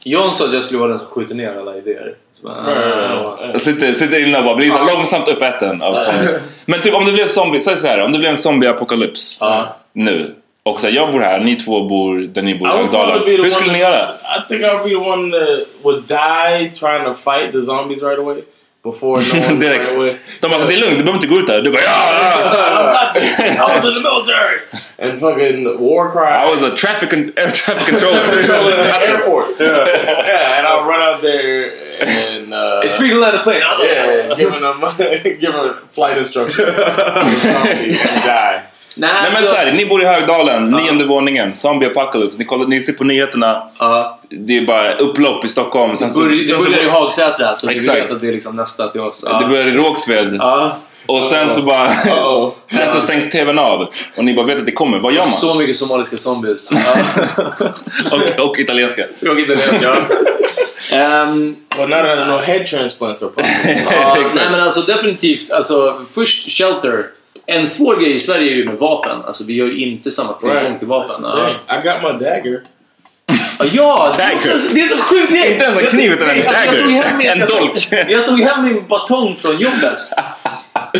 John sa att jag skulle vara den som skjuter ner alla idéer. Så bara, Uh, Jag Sitter, sitter inne och bara blir här långsamt uppäten av zombies. Men typ om det blev zombie, säg så här, om det blev en zombie-apokalyps nu. Och så här, jag bor här, ni två bor där ni bor i I would Högdalen. probably be the Hur skulle ni göra? I think I'd be the one that would die trying to fight the zombies right away. Before no one Direkt. ran away. De bara, det är lugnt, du behöver inte gå ut där. Du bara, ja, ja. I got this. I was in the military. And fucking war cry. I was a traffic con- air traffic controller. controlling the Air Force. Yeah. yeah, and I'll run out there and uh, It's free to land a plane! yeah, giving them giving them flight instructions and die. Nej, Nej men alltså- såhär, ni bor i Högdalen, nionde våningen, zombie apocalypse. Ni, kollar, ni ser på nyheterna, Ja. det är bara upplopp i Stockholm. Sen Det så, börjar, det sen så, börjar i Hagsätra så vi Exakt. vet att det är liksom nästa till oss. Ja. det börjar i Rågsved. Ja. Och sen så bara... Uh-oh. sen så stängs TVn av. Och ni bara vet att det kommer. Vad gör man? Så mycket somaliska zombies. Och, och italienska. Jag italienska. Ehm, Well, not that no head transplants ja, nej men alltså definitivt. Alltså, först shelter. En svår grej i Sverige är ju med vapen. Alltså vi har ju inte samma tillgång right. till vapen. the Ja. I got my dagger. ja det, är också, det är så sjukt! Inte ens en kniv utan en dagger. tog hem min- En jag tog- dolk. Jag tog hem min batong från jobbet.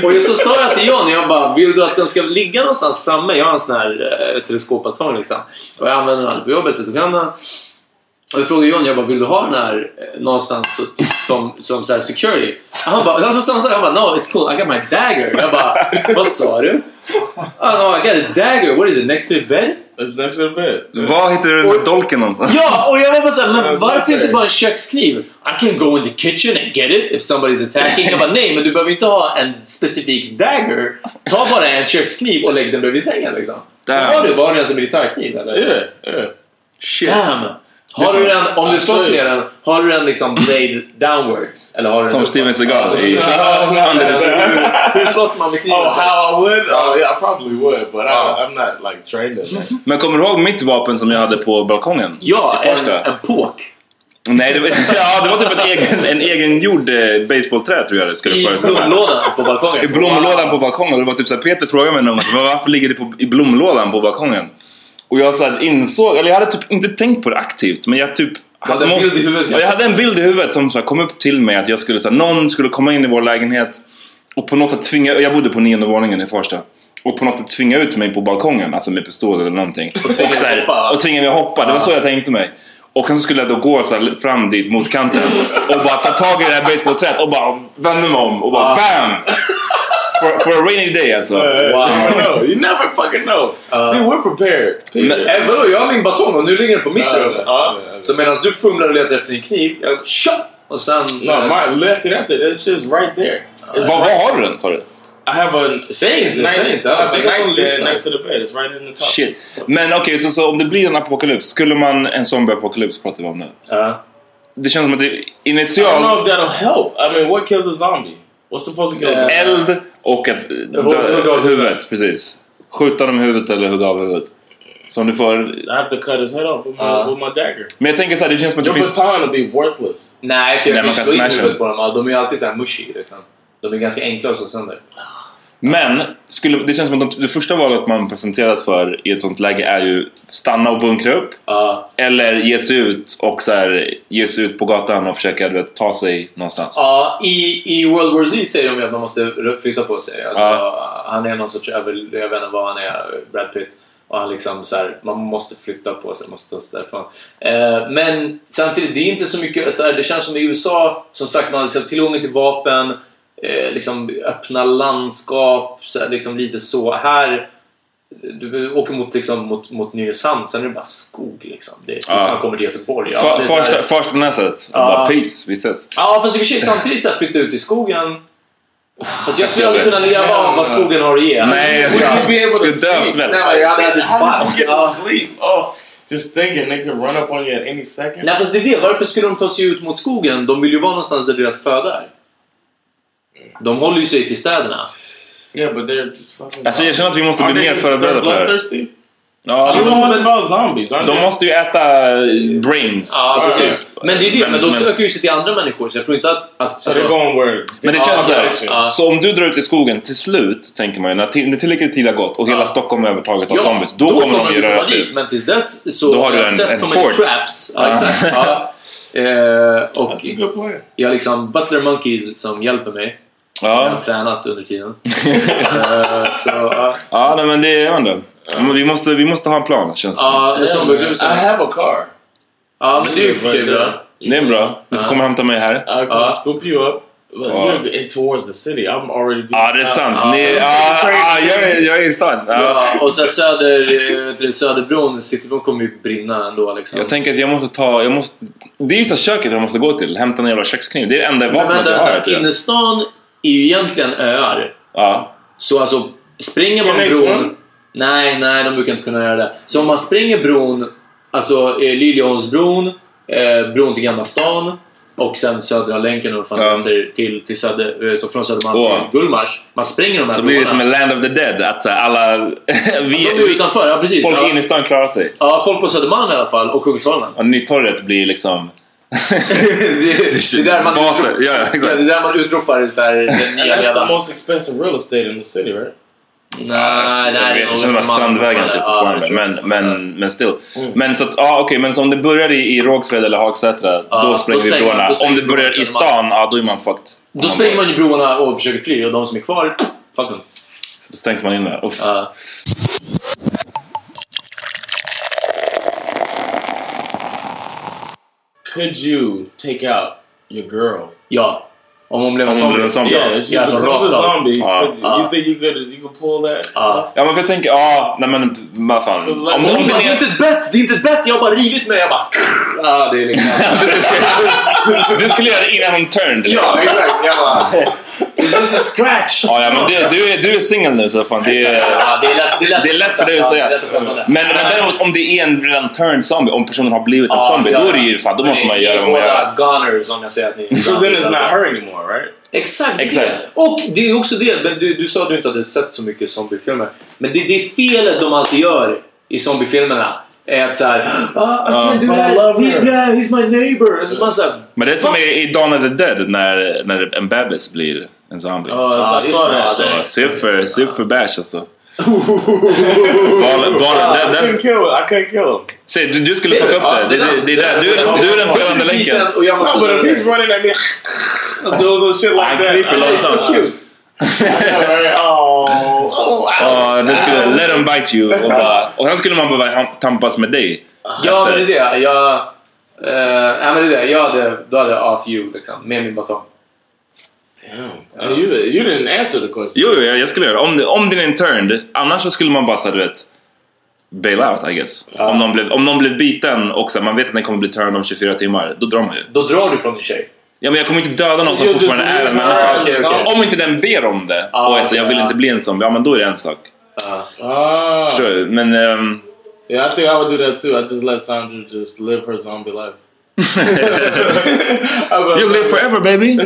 Och så sa jag till John, jag bara, vill du att den ska ligga någonstans framme? Jag har en sån här eh, teleskopbatong liksom. Och jag använder den aldrig på jobbet så jag tog hem den. Och jag frågade John, jag bara, vill du ha den här eh, någonstans typ, som, som så här security? Han bara, han sa samma sak, han bara, no it's cool, I got my dagger. Jag bara, vad sa du? Oh, no, I got a dagger, what is it, next to the bed? It's next to the bed. Var hittar du den där dolken någonstans? Ja, och jag var bara såhär, men varför inte bara en kökskniv? I can go in the kitchen and get it if somebody's attacking. Jag bara, nej, men du behöver inte ha en specifik dagger. Ta bara en kökskniv och lägg den bredvid sängen liksom. Vad har du? Vad har du ens en militärkniv eller? Yeah, yeah. Shit. Damn! Har du den, om du slåss med den, har du den liksom blade downwards? Eller har du Som? Steven Seagal i- Hur- slåss man med kniven? Oh, how I would? Oh, yeah, I probably would, but I, I'm not like trained in that. Men kommer du ihåg mitt vapen som jag hade på balkongen? Ja, en, första? en påk. Nej, det var, ja, det var typ en egen, en egengjord eh, baseballträ tror jag det skulle I blomlådan på balkongen. I blomlådan på balkongen. Och det var typ så här, Peter frågade mig någon gång "Men varför ligger det på, i blomlådan på balkongen? Och jag så insåg, eller jag hade typ inte tänkt på det aktivt men jag typ hade en bild i huvudet, Ja, jag hade en bild i huvudet som så kom upp till mig att jag skulle så någon skulle komma in i vår lägenhet och på något sätt tvinga, jag bodde på nionde våningen i Farsta. Och på något sätt tvinga ut mig på balkongen, alltså med pistol eller någonting. Och, tvinga så dig här, hoppa. och tvinga mig att hoppa, det var så jag tänkte mig. Och sen skulle jag då gå så här fram dit mot kanten och bara ta tag i det här basebollträet och bara vända mig om och bara BAM! For, for a rainy day alltså. You never know. You never fucking know. See, we're prepared. Eh, vadå, jag har min batong och nu ligger den på mitt rum. Så medan du fumlar och letar efter din kniv, jag tja! Och sen... No, my left and after. It's just right there. Right- har du den sa du? I have a Säg inte, nice, säg inte. I have a lyssnar. next to the bed. It's right in the top. Shit. Men okej, så, så om det blir en apokalyps, skulle man en zombie-apokalyps pratar vi om nu? Ja. Det känns som att det I don't know initialt if that'll help. I mean, what kills a zombie? What's supposed to kill a zombie? eld och att Hugga av huvudet. precis. Skjuta dem i huvudet eller hugga av huvudet. Så om du får... I have to cut his head off with my, Uh. with my dagger. Men jag tänker så här, det känns som att det Your finns... baton will be worthless. Nej, för jag Nej, kan slå in smasha huvudet på dem. De är ju alltid såhär mushy liksom. De är ganska enkla att slå sönder. Men skulle, det känns som att de, det första valet man presenteras för i ett sånt läge är ju stanna och bunkra upp. Ja. Eller ge sig ut och så här, ge sig ut på gatan och försöka vet, ta sig någonstans. Ja, i, i World War Z säger de ju att man måste flytta på sig. Alltså, Ja. Han är någon sorts över... Jag vet inte vad han är, Brad Pitt. Och han liksom så här, man måste flytta på sig, måste ta sig därifrån. Eh, men samtidigt, det är inte så mycket... Så här, det känns som i USA, som sagt, man har liksom tillgång till vapen, eh, liksom öppna landskap, så här, liksom lite så. Här, du åker mot, liksom, mot, mot Nynäshamn, sen är det bara skog liksom. Det, tills Ja. man kommer till Göteborg. Ja, här- Farsta, farsta Näset. Bara peace, vi ses. Ja, fast du kan ju samtidigt så här flytta ut i skogen. Fast jag skulle aldrig kunna leva av vad skogen har att ge. Nej, Would you be able to sleep? men jag hade ätit bark. sleep? Oh, just thinking they could run up on you at any second. Nej, fast det är det. Varför skulle de ta sig ut mot skogen? De vill ju vara någonstans där deras föda är. De håller ju sig till städerna. Yeah, but they're just fucking. Alltså jag känner att vi måste bli mer förberedda på det här. Ja, You know de, much about zombies, de they? måste ju äta brains. Ja, precis. Men det är det. Men de söker ju sig till andra människor. Så jag tror inte att... att So they're going where? Men det Ja, känns ja, så ja. om du drar ut i skogen till slut, tänker man ju, när, ti- när tillräckligt tid har gått och hela Stockholm är övertaget av zombies, då, kommer de ju röra sig dit. ut. Men tills dess så Då har du en- sett en som fort. en traps. Ja, Ja. exakt. Ja. Eh, och That's a good plan. jag har liksom butler monkeys som hjälper mig. Jag Ja, har tränat under tiden. Eh, så, ja. ja nej, men det är ändå. Men vi, måste, vi måste ha en plan känns det. Ja, Yeah, som I have a car. Ja, men det är ju för sig bra. Det är bra. Du får komma och hämta mig här. I can Uh, scoop you up. But uh, you're in towards the city. I'm already. Ja, det är sant. Ja. Ni, ja, ja, jag, är, jag är i stan. Ja. Ja, och sen söder, eh, Söderbron, Citybron kommer ju brinna ändå liksom. Jag tänker att jag måste ta... Jag måste, det är ju så köket jag måste gå till. Hämta en jävla kökskniv. Det är det enda vapnet jag har. vänta. jag. Innerstan är ju egentligen öar. Ja. Så alltså, springer man bron... Nej, nej, de brukar inte kunna göra det. Så om man springer bron, alltså eh, Liljeholmsbron, eh, bron till Gamla stan, och sen Södra länken och fan Ja. heter, till, till Söder, eh, så från Södermalm Åh. till Gullmars. Man spränger de här Så blir det som en land of the dead. Att alla... vi, De är utanför, ja precis. Folk ja. inne i stan klarar sig. ja, folk på Södermalm i alla fall och Kungsholmen. Och Nytorget blir liksom... det, det är där man, Baser. Ja, ja, exakt. det är där man utropar så här, den nya that's the most expensive real estate in the city, right? Nej, jag vet, jag känner bara Strandvägen typ fortfarande. Men, men, men still. Mm. Men så att, ja okej, men så om det börjar i, i Rågsved eller Hagsätra, Ja, då då spränger vi broarna. då Om det börjar i stan, ja då är man fucked. Då spränger man ju broarna och försöker fly och de som är kvar, fuck dem. Så stängs man in där. Uff. Ja. Could you take out your girl? ja. Om hon blev en Om hon zombie. zombie. Yeah, she Ja, så becomes a rakt av. zombie. Could- Ja. You think you could you could pull that? Ja. Ja men för jag tänker, ja, nej men vad fan. Because Om, like- om, Hon det bara, det är inte ett bett, det är inte ett bett, jag har bara rivit mig. Jag bara... Ja, det är liksom... du skulle göra det innan hon turned. ja, exakt. Jag bara... Just a scratch. Ja, ja men du, du, är, du är singel nu så fan det är... Ja, det är lätt, det är lätt, Det är lätt för dig att säga. det är det. Men, men däremot om det är en redan turned zombie, om personen har blivit en Ja, zombie, ja, då är det ju fan, då måste man är göra vad man gör. gunners om jag säger att ni är Because then it's not her anymore, right? Exakt, det är Exakt. det. Och det är också det, men du, du sa att du inte hade sett så mycket zombiefilmer. Men det, det felet de alltid gör i zombiefilmerna är att såhär ah, I can't do that, love He, her." yeah he's my neighbor. Och så man så här, Men det är som i, i Dawn of the Dead när, när en bebis blir en zombie. Uh, Ja, just that. det. Så sup för, för bash alltså. Val, val, den, I couldn't den, kill him. I couldn't kill him. se, du, du skulle du? upp det. Det, det, det är där. Du, är- du är den felande länken. No, but if he's running at me, some shit like Han that. kryper I- It's so långsamt. Oh, oh, Ja, den skulle let them bite you. Och, bara, och sen skulle man behöva tampas med dig. Ja men det är det. Jag... Uh, ja, men det är det. Jag hade, då hade jag off you liksom. Med min batong. Damn. You, you didn't answer the question. Jo, jo, jag skulle göra det. Om, det- om den är turned, annars så skulle man bara så här, du vet, bail out I guess. Om, någon blev, om någon blev biten och så man vet att den kommer bli turned om 24 timmar, då drar man ju. Då drar du från din tjej. Ja, men jag kommer inte döda någon Så som fortfarande är en människa. a zombie? Om inte den ber om det Ah, och är så, jag vill inte bli en zombie, ja men då är det en sak. Ah. Förstår du? Men... ehm, Yeah, I think I would do that too. I just let Sandra just live her zombie life. you live forever baby!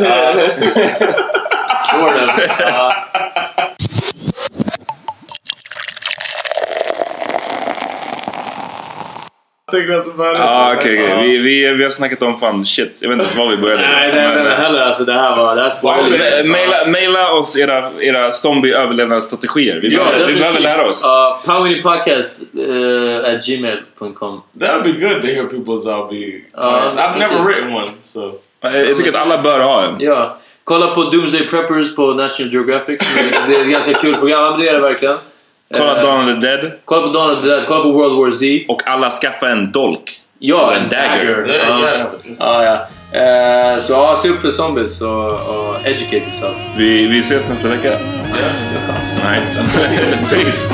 Sort of. Ja. That's about it. Ja, okej, okej. Vi, vi, vi har snackat om fan shit. Jag vet inte var vi började. Nej, det är inte heller. Alltså det här var... Det här eh, Maila, maila oss era, era zombie-överlevnadsstrategier. Vi, Ja, behöver, vi behöver lära oss. Uh, Powerpodcast uh, at gmail.com. That would be good to hear people's zombie Uh. I've never okay. written one, so. Jag tycker att alla bör ha en. Ja. Kolla på Doomsday Preppers på National Geographic. Det är ett ganska kul program. Det är det verkligen. Kolla Eh, Dawn of the Dead. Kolla på Dawn of the Dead. Kolla på World War Z. Och alla skaffa en dolk. Ja, en dagger. Yeah, Ja. Ja, ja. Eh, så ja, se upp för zombies och, och educate yourself. Vi, vi ses nästa vecka. Nej. Peace.